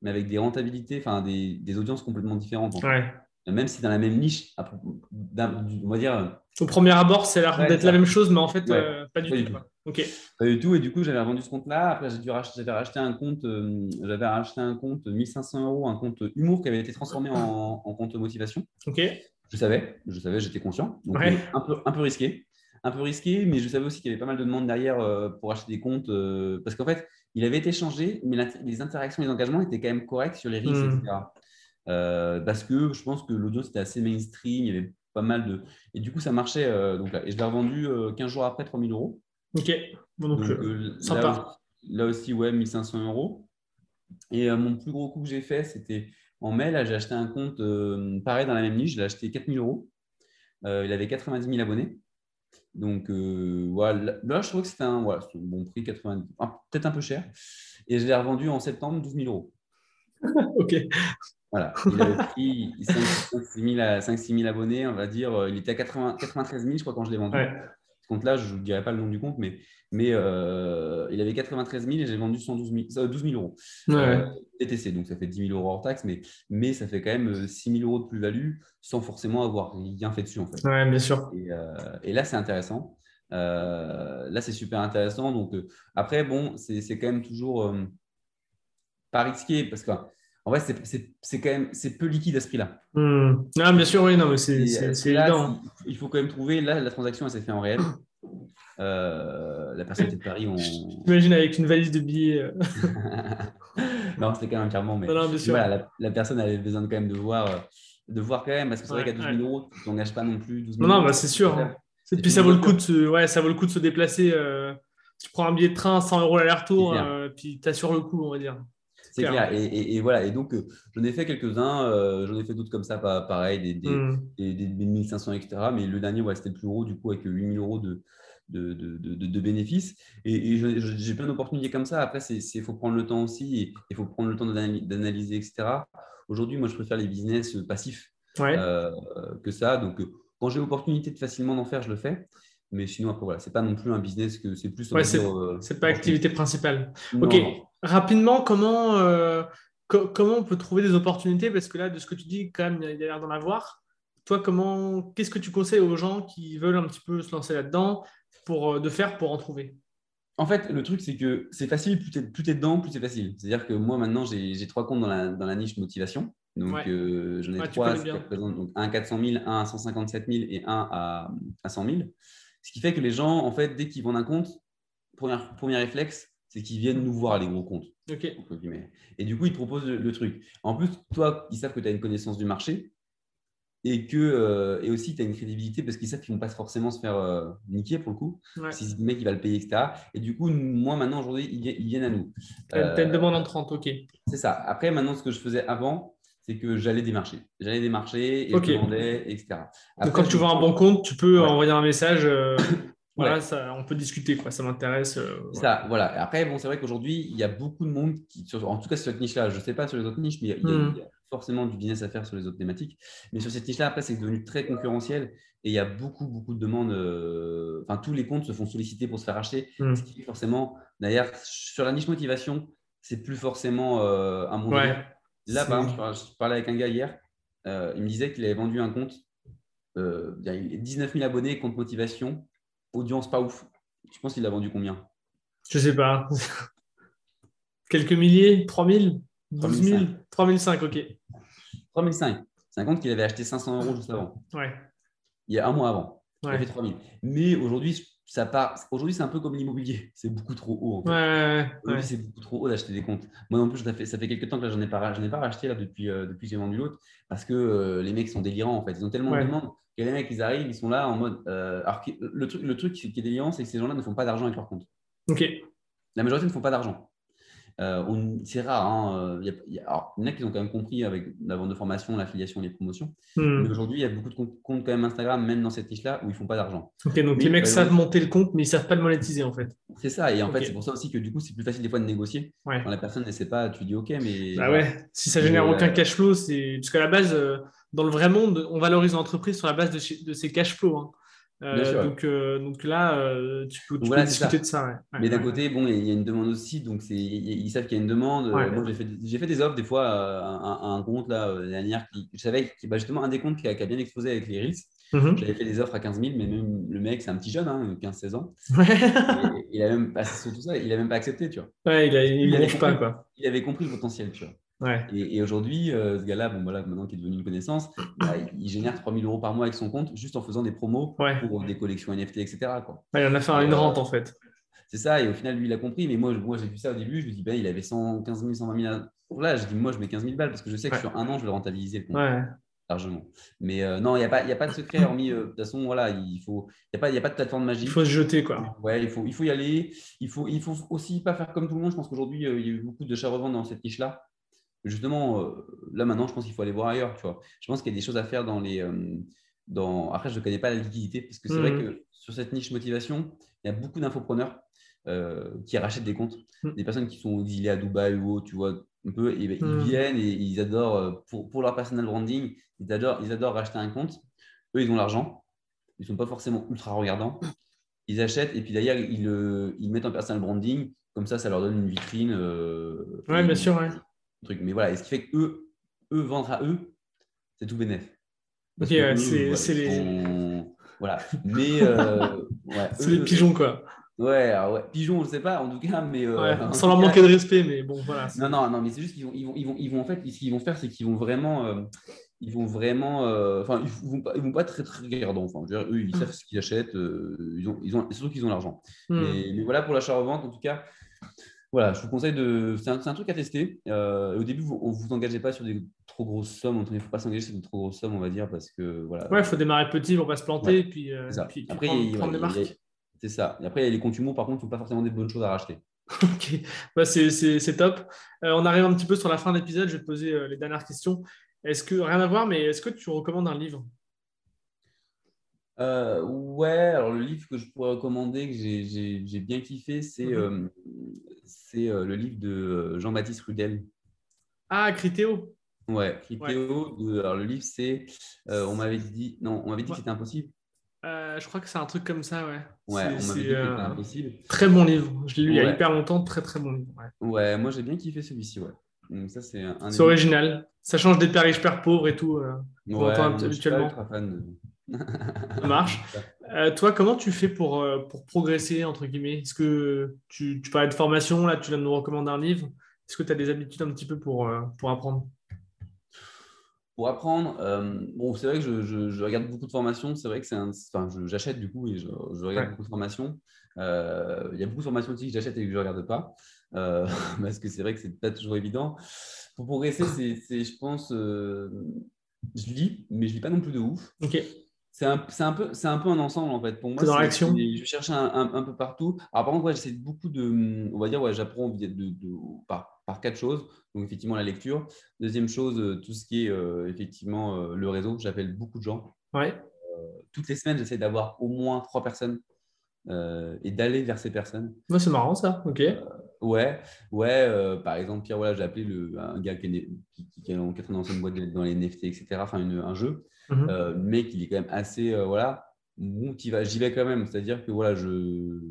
mais avec des rentabilités, enfin, des, des audiences complètement différentes. Ouais. Même si dans la même niche, on va dire. Au premier abord, c'est l'air d'être la même chose, mais en fait, euh, pas du tout. Pas du tout. Et du coup, j'avais vendu ce compte-là. Après, j'ai dû racheter, j'avais racheté un compte, euh, j'avais racheté un compte 1500 euros, un compte humour qui avait été transformé en, compte motivation. Ok. Je savais, je savais, j'étais conscient. Donc, euh, un, peu, un peu risqué. Un peu risqué, mais je savais aussi qu'il y avait pas mal de demandes derrière euh, pour acheter des comptes. parce qu'en fait, il avait été changé, mais les interactions, les engagements étaient quand même corrects sur les risques, hmm. etc. parce que je pense que l'audio, c'était assez mainstream, il y avait pas mal de. Et du coup, ça marchait. donc là. Et je l'ai revendu 15 jours après, 3000 euros. Ok, bon, donc, euh, sympa. Là, aussi, ouais, 1500 euros. Et euh, mon plus gros coup que j'ai fait, c'était en mai. Là, j'ai acheté un compte euh, pareil dans la même niche. Je l'ai acheté 4000 euros. il avait 90 000 abonnés. Donc, voilà. Là, je trouve que c'était un, voilà, bon prix, 90, peut-être un peu cher. Et je l'ai revendu en septembre, 12 000 euros. ok. Voilà. Il avait pris 5-6 000, abonnés, on va dire. Il était à 80, 93 000, je crois, quand je l'ai vendu. Ouais compte-là, je ne vous dirai pas le nom du compte, mais, mais euh, il avait 93 000 et j'ai vendu 112 000, 12 000 euros. Ouais. TTC, euh, donc ça fait 10 000 euros hors taxe, mais, mais ça fait quand même 6 euh, 000 euros de plus-value sans forcément avoir rien fait dessus. En fait. Ouais, bien sûr. Et, et là, c'est intéressant. là, c'est super intéressant. Donc, après, bon, c'est quand même toujours pas risqué parce que en vrai, c'est quand même c'est peu liquide à ce prix-là. Hmm. Ah, bien sûr, oui, non, mais c'est évident. Il faut quand même trouver. Là, la transaction, elle s'est faite en réel. Euh, la personne était de Paris. On... J'imagine avec une valise de billets. Euh. non, c'était quand même un virement. Mais non. Voilà, la, personne avait besoin quand même de voir, de voir quand même, parce que c'est vrai qu'à 12 000 euros, tu t'engages pas non plus 12 000 Non, non bah, c'est sûr. Hein. Et puis ça vaut, le coup de se, ouais, ça vaut le coup de se déplacer. Euh, tu prends un billet de train, 100 euros l'aller-retour, puis tu assures le coup, on va dire. C'est clair. Et, voilà. Et donc, euh, j'en ai fait quelques-uns. Euh, j'en ai fait d'autres comme ça, pareil, des, des, mmh. des, 1500, etc. Mais le dernier, ouais, c'était le plus gros, du coup, avec 8000 euros de, de, de, de, bénéfices. Et, j'ai plein d'opportunités comme ça. Après, il faut prendre le temps aussi. Il faut prendre le temps d'analyser, etc. Aujourd'hui, moi, je préfère les business passifs euh, que ça. Donc, quand j'ai l'opportunité de facilement d'en faire, je le fais. Mais sinon, après, voilà, c'est pas non plus un business que c'est plus. Ouais, c'est pas activité principale. ok. Rapidement, comment, euh, comment on peut trouver des opportunités? Parce que là, de ce que tu dis, quand même, il y a l'air d'en avoir. toi, comment, qu'est-ce que tu conseilles aux gens qui veulent un petit peu se lancer là-dedans pour de faire pour en trouver? En fait, le truc, c'est que c'est facile, plus tu es, dedans, plus c'est facile. C'est-à-dire que moi, maintenant, j'ai trois comptes dans la, dans la, niche motivation. Donc, j'en ai trois, donc un à 400 000, un à 157 000 et un à, à 100 000. Ce qui fait que les gens, en fait, dès qu'ils vendent un compte, premier, premier réflexe, c'est qu'ils viennent nous voir les gros comptes. Et du coup, ils te proposent le, truc. En plus, toi, ils savent que tu as une connaissance du marché et que euh, et aussi tu as une crédibilité parce qu'ils savent qu'ils ne vont pas forcément se faire euh, niquer pour le coup. Si le mec il va le payer, etc. Et du coup, moi maintenant aujourd'hui, ils, viennent à nous. Tu as une euh, demande en 30, ok. C'est ça. Après, maintenant, ce que je faisais avant, c'est que j'allais démarcher. J'allais démarcher et je demandais, etc. Donc, quand tu vois un bon compte, tu peux envoyer un message. Euh, voilà, ça, on peut discuter, quoi. ça m'intéresse. Euh, ça, voilà. Après, bon, c'est vrai qu'aujourd'hui, il y a beaucoup de monde qui, en tout cas sur cette niche-là, je ne sais pas sur les autres niches, mais il y, a, hmm. forcément du business à faire sur les autres thématiques. Mais sur cette niche-là, après, c'est devenu très concurrentiel et il y a beaucoup, beaucoup de demandes. Euh, enfin, tous les comptes se font solliciter pour se faire acheter. Hmm. Ce qui forcément, d'ailleurs, sur la niche motivation, c'est plus forcément un monde. Là, par exemple, je parlais avec un gars hier, euh, il me disait qu'il avait vendu un compte, euh, il y a 19 000 abonnés, compte motivation, audience pas ouf. Je pense qu'il a vendu combien? Je sais pas. Quelques milliers? 3 000 12 000 3 500, ok. 3 500. C'est un compte qu'il avait acheté 500 euros juste avant. Ouais. Il y a un mois avant. Il avait 3 000. Mais aujourd'hui, ça part. Aujourd'hui, c'est un peu comme l'immobilier. C'est beaucoup trop haut. En fait. Aujourd'hui, c'est beaucoup trop haut d'acheter des comptes. Moi non plus, ça fait, ça fait quelques temps que je n'ai pas, ai pas racheté là, depuis, euh, depuis que j'ai vendu l'autre parce que euh, les mecs sont délirants en fait. Ils ont tellement de demandes que les mecs, ils arrivent, ils sont là en mode. Euh, alors, le truc, le truc qui est délirant, c'est que ces gens-là ne font pas d'argent avec leur compte. Ok. La majorité ne font pas d'argent. Euh, c'est rare. Hein, euh, il, y a, en a qui ont quand même compris avec la vente de formation, l'affiliation, les promotions. Hmm. Mais aujourd'hui, il y a beaucoup de comptes quand même Instagram, même dans cette niche-là, où ils font pas d'argent. Ok, donc les mecs savent monter le compte, mais ils savent pas le monétiser en fait. C'est ça. Et en fait, c'est pour ça aussi que du coup, c'est plus facile des fois de négocier. Quand la personne ne sait pas, tu dis OK, mais. Bah ouais. Si ça génère aucun euh, cash flow, c'est parce qu'à la base, dans le vrai monde, on valorise l'entreprise sur la base de, de ses cash flows. Hein. Euh, donc, euh, donc là, euh, tu peux, discuter de ça. Mais d'un côté, bon, il y a une demande aussi, donc ils savent qu'il y a une demande. moi, j'ai fait, fait, des offres des fois à, un compte là, dernière qui, je savais que bah, justement un des comptes qui a, bien explosé avec les Reels. Mhm. J'avais fait des offres à 15 000, mais même le mec, c'est un petit jeune, hein, 15-16 ans. il a même, ça, il a même pas accepté, tu vois. Ouais, il, a, il, avait compris, pas, quoi. il avait compris le potentiel, tu vois. Et, aujourd'hui, euh, ce gars-là, bon, voilà, maintenant qu'il est devenu une connaissance, bah, il génère 3000 euros par mois avec son compte juste en faisant des promos pour des collections NFT, etc. Quoi. il en a fait une euh, rente en fait. C'est ça, et au final, lui, il a compris. Mais moi, moi j'ai vu ça au début, je lui dis, ben, il avait 115 000, 120 000. Là, je dis, moi, je mets 15 000 balles parce que je sais que sur un an, je vais rentabiliser le compte. Largement. Mais euh, non, il n'y a, pas, a pas de secret, hormis, de toute façon, voilà, il faut, n'y a, pas, a pas de plateforme magique. Il faut se jeter, quoi. Ouais, il faut, il faut y aller. Il faut, il faut aussi pas faire comme tout le monde. Je pense qu'aujourd'hui, il y a eu beaucoup de chats revendre dans cette niche-là justement, euh, là maintenant, je pense qu'il faut aller voir ailleurs. Tu vois. Je pense qu'il y a des choses à faire dans les. Euh, dans... Après, je ne connais pas la liquidité, parce que c'est vrai mmh. que sur cette niche motivation, il y a beaucoup d'infopreneurs euh, qui rachètent des comptes. Mmh. Des personnes qui sont exilées à Dubaï ou autre, tu vois, un peu, et, ben, ils mmh. viennent et ils adorent, pour, pour, leur personal branding, ils adorent, ils adorent racheter un compte. Eux, ils ont l'argent. Ils ne sont pas forcément ultra regardants. Ils achètent et puis d'ailleurs, ils, ils mettent en personal branding. Comme ça, ça leur donne une vitrine. oui, bien sûr. Ouais truc. Mais voilà, et ce qui fait que eux, eux vendre à eux, c'est tout bénéf. Ok, c'est les. Voilà. Mais. Euh, ouais, c'est les pigeons, quoi. Ouais, ouais, pigeons, je sais pas, en tout cas, mais. Euh, sans leur manquer de respect, mais bon, voilà. Non, non, non, mais c'est juste qu'ils vont, ils vont, ils vont, ils vont, en fait, ce qu'ils vont faire, c'est qu'ils vont vraiment. Euh, ils vont vraiment. Enfin, ils vont pas, ils vont pas très, très regardants. Enfin, eux, ils savent ce qu'ils achètent. ils ont, ils ont, surtout qu'ils ont l'argent. Hmm. Mais, mais, voilà, pour l'achat-revente, en tout cas, voilà, je vous conseille de. C'est un, truc à tester. Euh, au début, vous ne vous engagez pas sur des trop grosses sommes. Il ne faut pas s'engager sur des trop grosses sommes, on va dire, parce que voilà. Ouais, il faut démarrer petit pour ne pas se planter. Puis, euh, puis, après, prendre, des marques. C'est ça. Et après, il y a les comptes par contre, il ne faut pas forcément des bonnes choses à racheter. ok, bah, c'est top. Euh, on arrive un petit peu sur la fin de l'épisode. Je vais te poser les dernières questions. Est-ce que, rien à voir, mais est-ce que tu recommandes un livre? Ouais, alors le livre que je pourrais recommander, que j'ai bien kiffé, c'est mhm euh, le livre de euh, Jean-Baptiste Rudel. Ah, Critéo Ouais, Critéo. alors le livre, c'est. Euh, on m'avait dit. Non, on m'avait dit que c'était impossible. je crois que c'est un truc comme ça, ouais. Ouais, on dit impossible. Très bon livre. Je l'ai lu il y a hyper longtemps. Très, très bon livre. Ouais, moi j'ai bien kiffé celui-ci, ouais. Donc ça, c'est un. C'est original. Ça change des pères riches, pères pauvres et tout. Euh, ouais, habituellement. ça marche. Euh, toi, comment tu fais pour, euh, pour progresser, entre guillemets? Est-ce que tu, tu parlais de formation, là, tu viens de nous recommander un livre. Est-ce que tu as des habitudes un petit peu pour, pour apprendre? Pour apprendre, bon, c'est vrai que je, je, regarde beaucoup de formations. C'est vrai que c'est un, enfin, j'achète du coup et je, regarde beaucoup de formations. Il y a beaucoup de formations aussi que j'achète et que je ne regarde pas. Euh, parce que c'est vrai que c'est pas toujours évident. Pour progresser, c'est, je pense, euh, je lis, mais je lis pas non plus de ouf. Ok. C'est un, un, peu, c'est un peu un ensemble en fait. Pour moi, dans l'action. Je cherche un, un, peu partout. Alors par contre, ouais, j'essaie beaucoup de, on va dire, ouais, j'apprends de, de, par, par, quatre choses. Donc effectivement la lecture. Deuxième chose, euh, tout ce qui est effectivement le réseau. J'appelle beaucoup de gens. Ouais. toutes les semaines, j'essaie d'avoir au moins trois personnes et d'aller vers ces personnes. Ouais, c'est marrant ça. Ok. Ouais, ouais. Euh, par exemple, Pierre, voilà, j'ai appelé le, un gars qui, est, qui, qui, en une boîte dans les NFT, etc. Enfin, un jeu, mhm. euh, mais qui est quand même assez, euh, voilà, bon, j'y vais quand même. C'est-à-dire que voilà, je,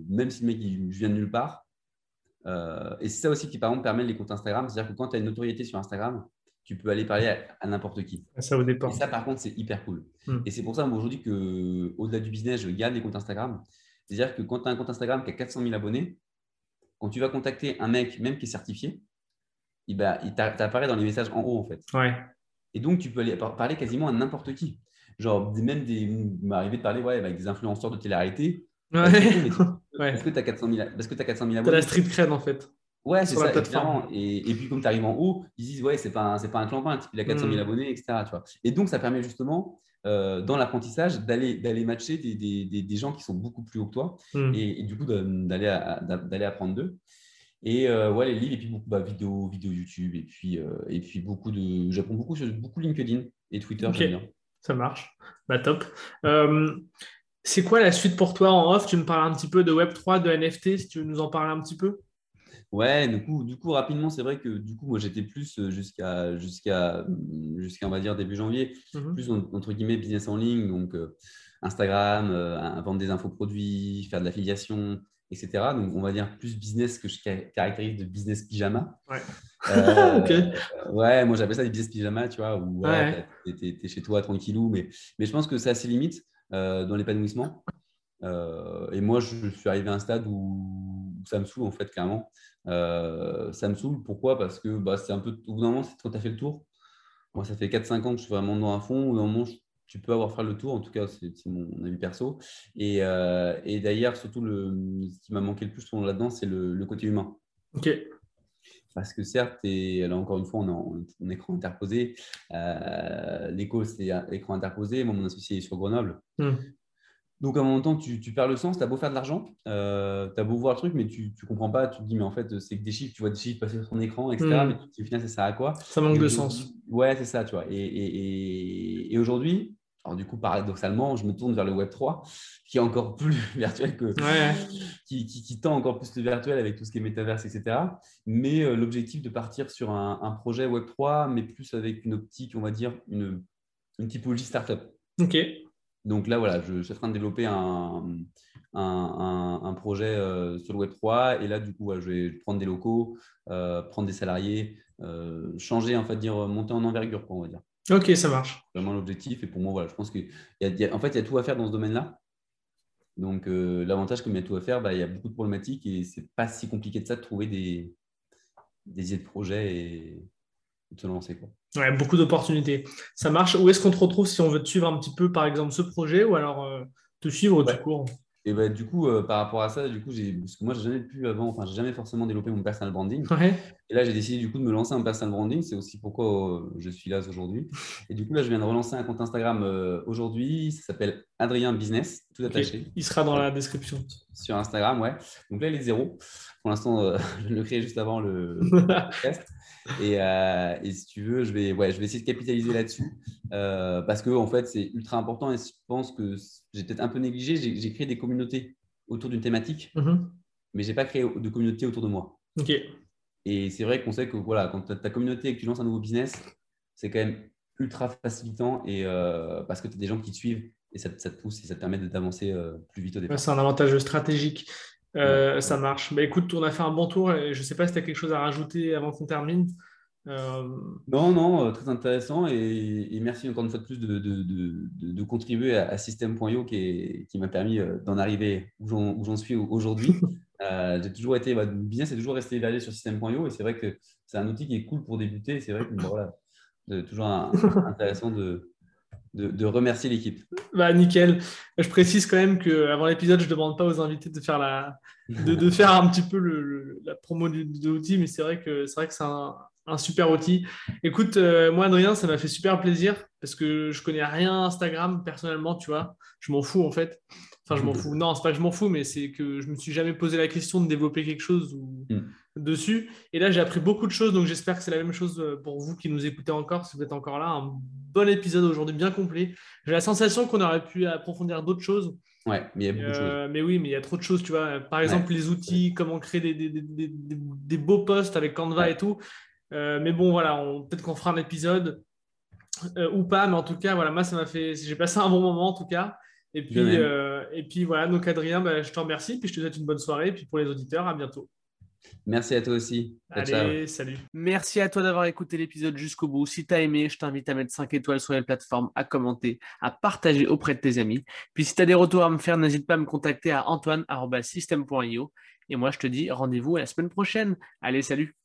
même si le mec il, vient de nulle part, et c'est ça aussi qui, par exemple, permet les comptes Instagram. C'est-à-dire que quand tu as une notoriété sur Instagram, tu peux aller parler à, n'importe qui. Ça au départ. Et ça, par contre, c'est hyper cool. Mhm. Et c'est pour ça, aujourd'hui, qu'au-delà du business, je garde les comptes Instagram. C'est-à-dire que quand tu as un compte Instagram qui a 400 000 abonnés, quand tu vas contacter un mec, même qui est certifié, il, bah, il t'apparaît dans les messages en haut, en fait. Ouais. Et donc, tu peux aller parler quasiment à n'importe qui. Genre, même des, il m'est arrivé de parler ouais, avec des influenceurs de télé-réalité. Ouais. Parce que tu as 400 000, parce que as 400 000 abonnés. Tu as la street cred, en fait. Ouais, c'est ça, Et, et, puis, comme tu arrives en haut, ils disent, ouais, c'est pas, un, pas un clampin, il a 400 000 hmm. abonnés, etc. Tu vois. Et donc, ça permet justement euh, dans l'apprentissage d'aller matcher des, des, des, gens qui sont beaucoup plus hauts que toi hmm. et, du coup d'aller d'aller apprendre d'eux et euh, ouais les livres et puis beaucoup bah, vidéos vidéo YouTube et puis euh, et puis beaucoup de j'apprends beaucoup sur beaucoup LinkedIn et Twitter ça marche. Bah top. C'est quoi la suite pour toi en off? Tu me parles un petit peu de Web 3 de NFT si tu veux nous en parler un petit peu? Ouais, du coup, du coup rapidement, c'est vrai que du coup, moi, j'étais plus euh, jusqu'à jusqu'à jusqu'à on va dire début janvier, mmh plus entre guillemets business en ligne, donc euh, Instagram, euh, vendre des infoproduits, faire de l'affiliation, etc. Donc, on va dire plus business que je caractérise de business pyjama. Ouais. ouais, moi, j'appelle ça des business pyjama, tu vois, où ouais. tu es, chez toi tranquillou, mais, mais je pense que c'est assez limite dans l'épanouissement. et moi, je, suis arrivé à un stade où, où ça me saoule, en fait, clairement. Euh, ça me saoule. Pourquoi? Parce que bah, c'est un peu, au bout d'un moment, quand tu as fait le tour, moi, ça fait 4-5 ans que je suis vraiment dans un fond. Au bout d'un moment, tu peux avoir fait le tour. En tout cas, c'est mon avis perso. Et, euh, et d'ailleurs, surtout, le, ce qui m'a manqué le plus là-dedans, c'est le, côté humain. Ok. Parce que certes, et là encore une fois, on est en, écran interposé. Euh, L'écho, c'est écran interposé. Moi, mon associé est sur Grenoble. Hmm. Donc, à un moment donné, tu, tu perds le sens, tu as beau faire de l'argent, euh, tu as beau voir le truc, mais tu ne comprends pas. Tu te dis, mais en fait, c'est que des chiffres, tu vois des chiffres passer sur ton écran, etc. Hmm. Mais au final, ça sert à quoi? Ça manque de sens. Ouais, c'est ça, tu vois. Et, et, et, aujourd'hui, alors du coup, paradoxalement, je me tourne vers le Web 3, qui est encore plus virtuel que. Qui, qui, tend encore plus le virtuel avec tout ce qui est métaverse, etc. Mais euh, l'objectif de partir sur un, un, projet Web 3, mais plus avec une optique, on va dire, une, une typologie startup. Ok. Donc là, voilà, je, suis en train de développer un, un, projet euh, sur le Web3. Et là, du coup, je vais prendre des locaux, euh, prendre des salariés, changer, en fait, dire, monter en envergure, quoi, on va dire. Ok, ça marche. Vraiment l'objectif. Et pour moi, voilà, je pense qu'en en fait, il y a tout à faire dans ce domaine-là. Donc, l'avantage, comme il y a tout à faire, bah, il y a beaucoup de problématiques et c'est pas si compliqué de ça de trouver des, des idées de projet et, de se lancer. Quoi. Ouais, beaucoup d'opportunités. Ça marche. Où est-ce qu'on te retrouve si on veut te suivre un petit peu, par exemple, ce projet ou alors euh, te suivre du coup et bah, du coup, euh, par rapport à ça, du coup, parce que moi, j'ai jamais pu avant, enfin, j'ai jamais forcément développé mon personal branding. Et là, j'ai décidé du coup de me lancer un personal branding. C'est aussi pourquoi euh, je suis là aujourd'hui. Et du coup, là, je viens de relancer un compte Instagram aujourd'hui. Ça s'appelle Adrien Business, tout attaché. Il sera dans la description. Sur Instagram, ouais. Donc là, il est zéro. Pour l'instant, je le crée juste avant le podcast. Euh, et, si tu veux, je vais, ouais, je vais essayer de capitaliser là-dessus euh, parce que en fait, c'est ultra important et je pense que j'ai peut-être un peu négligé. J'ai créé des communautés autour d'une thématique, mm-hmm. mais je n'ai pas créé de communauté autour de moi. Ok. Et c'est vrai qu'on sait que voilà, quand tu as ta communauté et que tu lances un nouveau business, c'est quand même ultra facilitant et euh, parce que tu as des gens qui te suivent et ça, te pousse et ça te permet d'avancer plus vite au départ. c'est un avantage stratégique. Euh, ça marche. Bah, écoute, on a fait un bon tour et je ne sais pas si tu as quelque chose à rajouter avant qu'on termine. Non, non, très intéressant et, merci encore une fois de plus de, de, de, contribuer à, System.io qui, qui m'a permis d'en arriver où j'en suis aujourd'hui. j'ai toujours été, bah, bien, c'est toujours resté évalué sur System.io et c'est vrai que c'est un outil qui est cool pour débuter. C'est vrai que voilà, toujours intéressant de, de, remercier l'équipe. Bah, nickel. Je précise quand même qu'avant l'épisode, je ne demande pas aux invités de faire, la, de, faire un petit peu le, la promo de l'outil, mais c'est vrai que c'est vrai que c'est un, super outil. Écoute, euh, moi, Adrien, ça m'a fait super plaisir parce que je connais rien Instagram personnellement, tu vois. Je m'en fous en fait. Enfin, je m'en fous. Non, c'est pas que je m'en fous, mais c'est que je me suis jamais posé la question de développer quelque chose ou, mm. dessus. Et là, j'ai appris beaucoup de choses, donc j'espère que c'est la même chose euh, pour vous qui nous écoutez encore, si vous êtes encore là. Un bon épisode aujourd'hui, bien complet. J'ai la sensation qu'on aurait pu approfondir d'autres choses. Ouais, mais il y a beaucoup de choses. Euh, mais oui, mais il y a trop de choses, tu vois. Par exemple, les outils, comment créer des, des, des, des, beaux posts avec Canva et tout. Euh, mais bon, voilà, peut-être qu'on fera un épisode ou pas, mais en tout cas, voilà, moi, ça m'a fait. J'ai passé un bon moment en tout cas. Et puis, euh, et puis voilà, donc Adrien, bah, je te remercie, puis je te souhaite une bonne soirée, et puis pour les auditeurs, à bientôt. Merci à toi aussi. Allez, salut. Merci à toi d'avoir écouté l'épisode jusqu'au bout. Si tu as aimé, je t'invite à mettre 5 étoiles sur les plateformes, à commenter, à partager auprès de tes amis. Puis si tu as des retours à me faire, n'hésite pas à me contacter à antoine.system.io. Et moi, je te dis rendez-vous à la semaine prochaine. Allez, salut.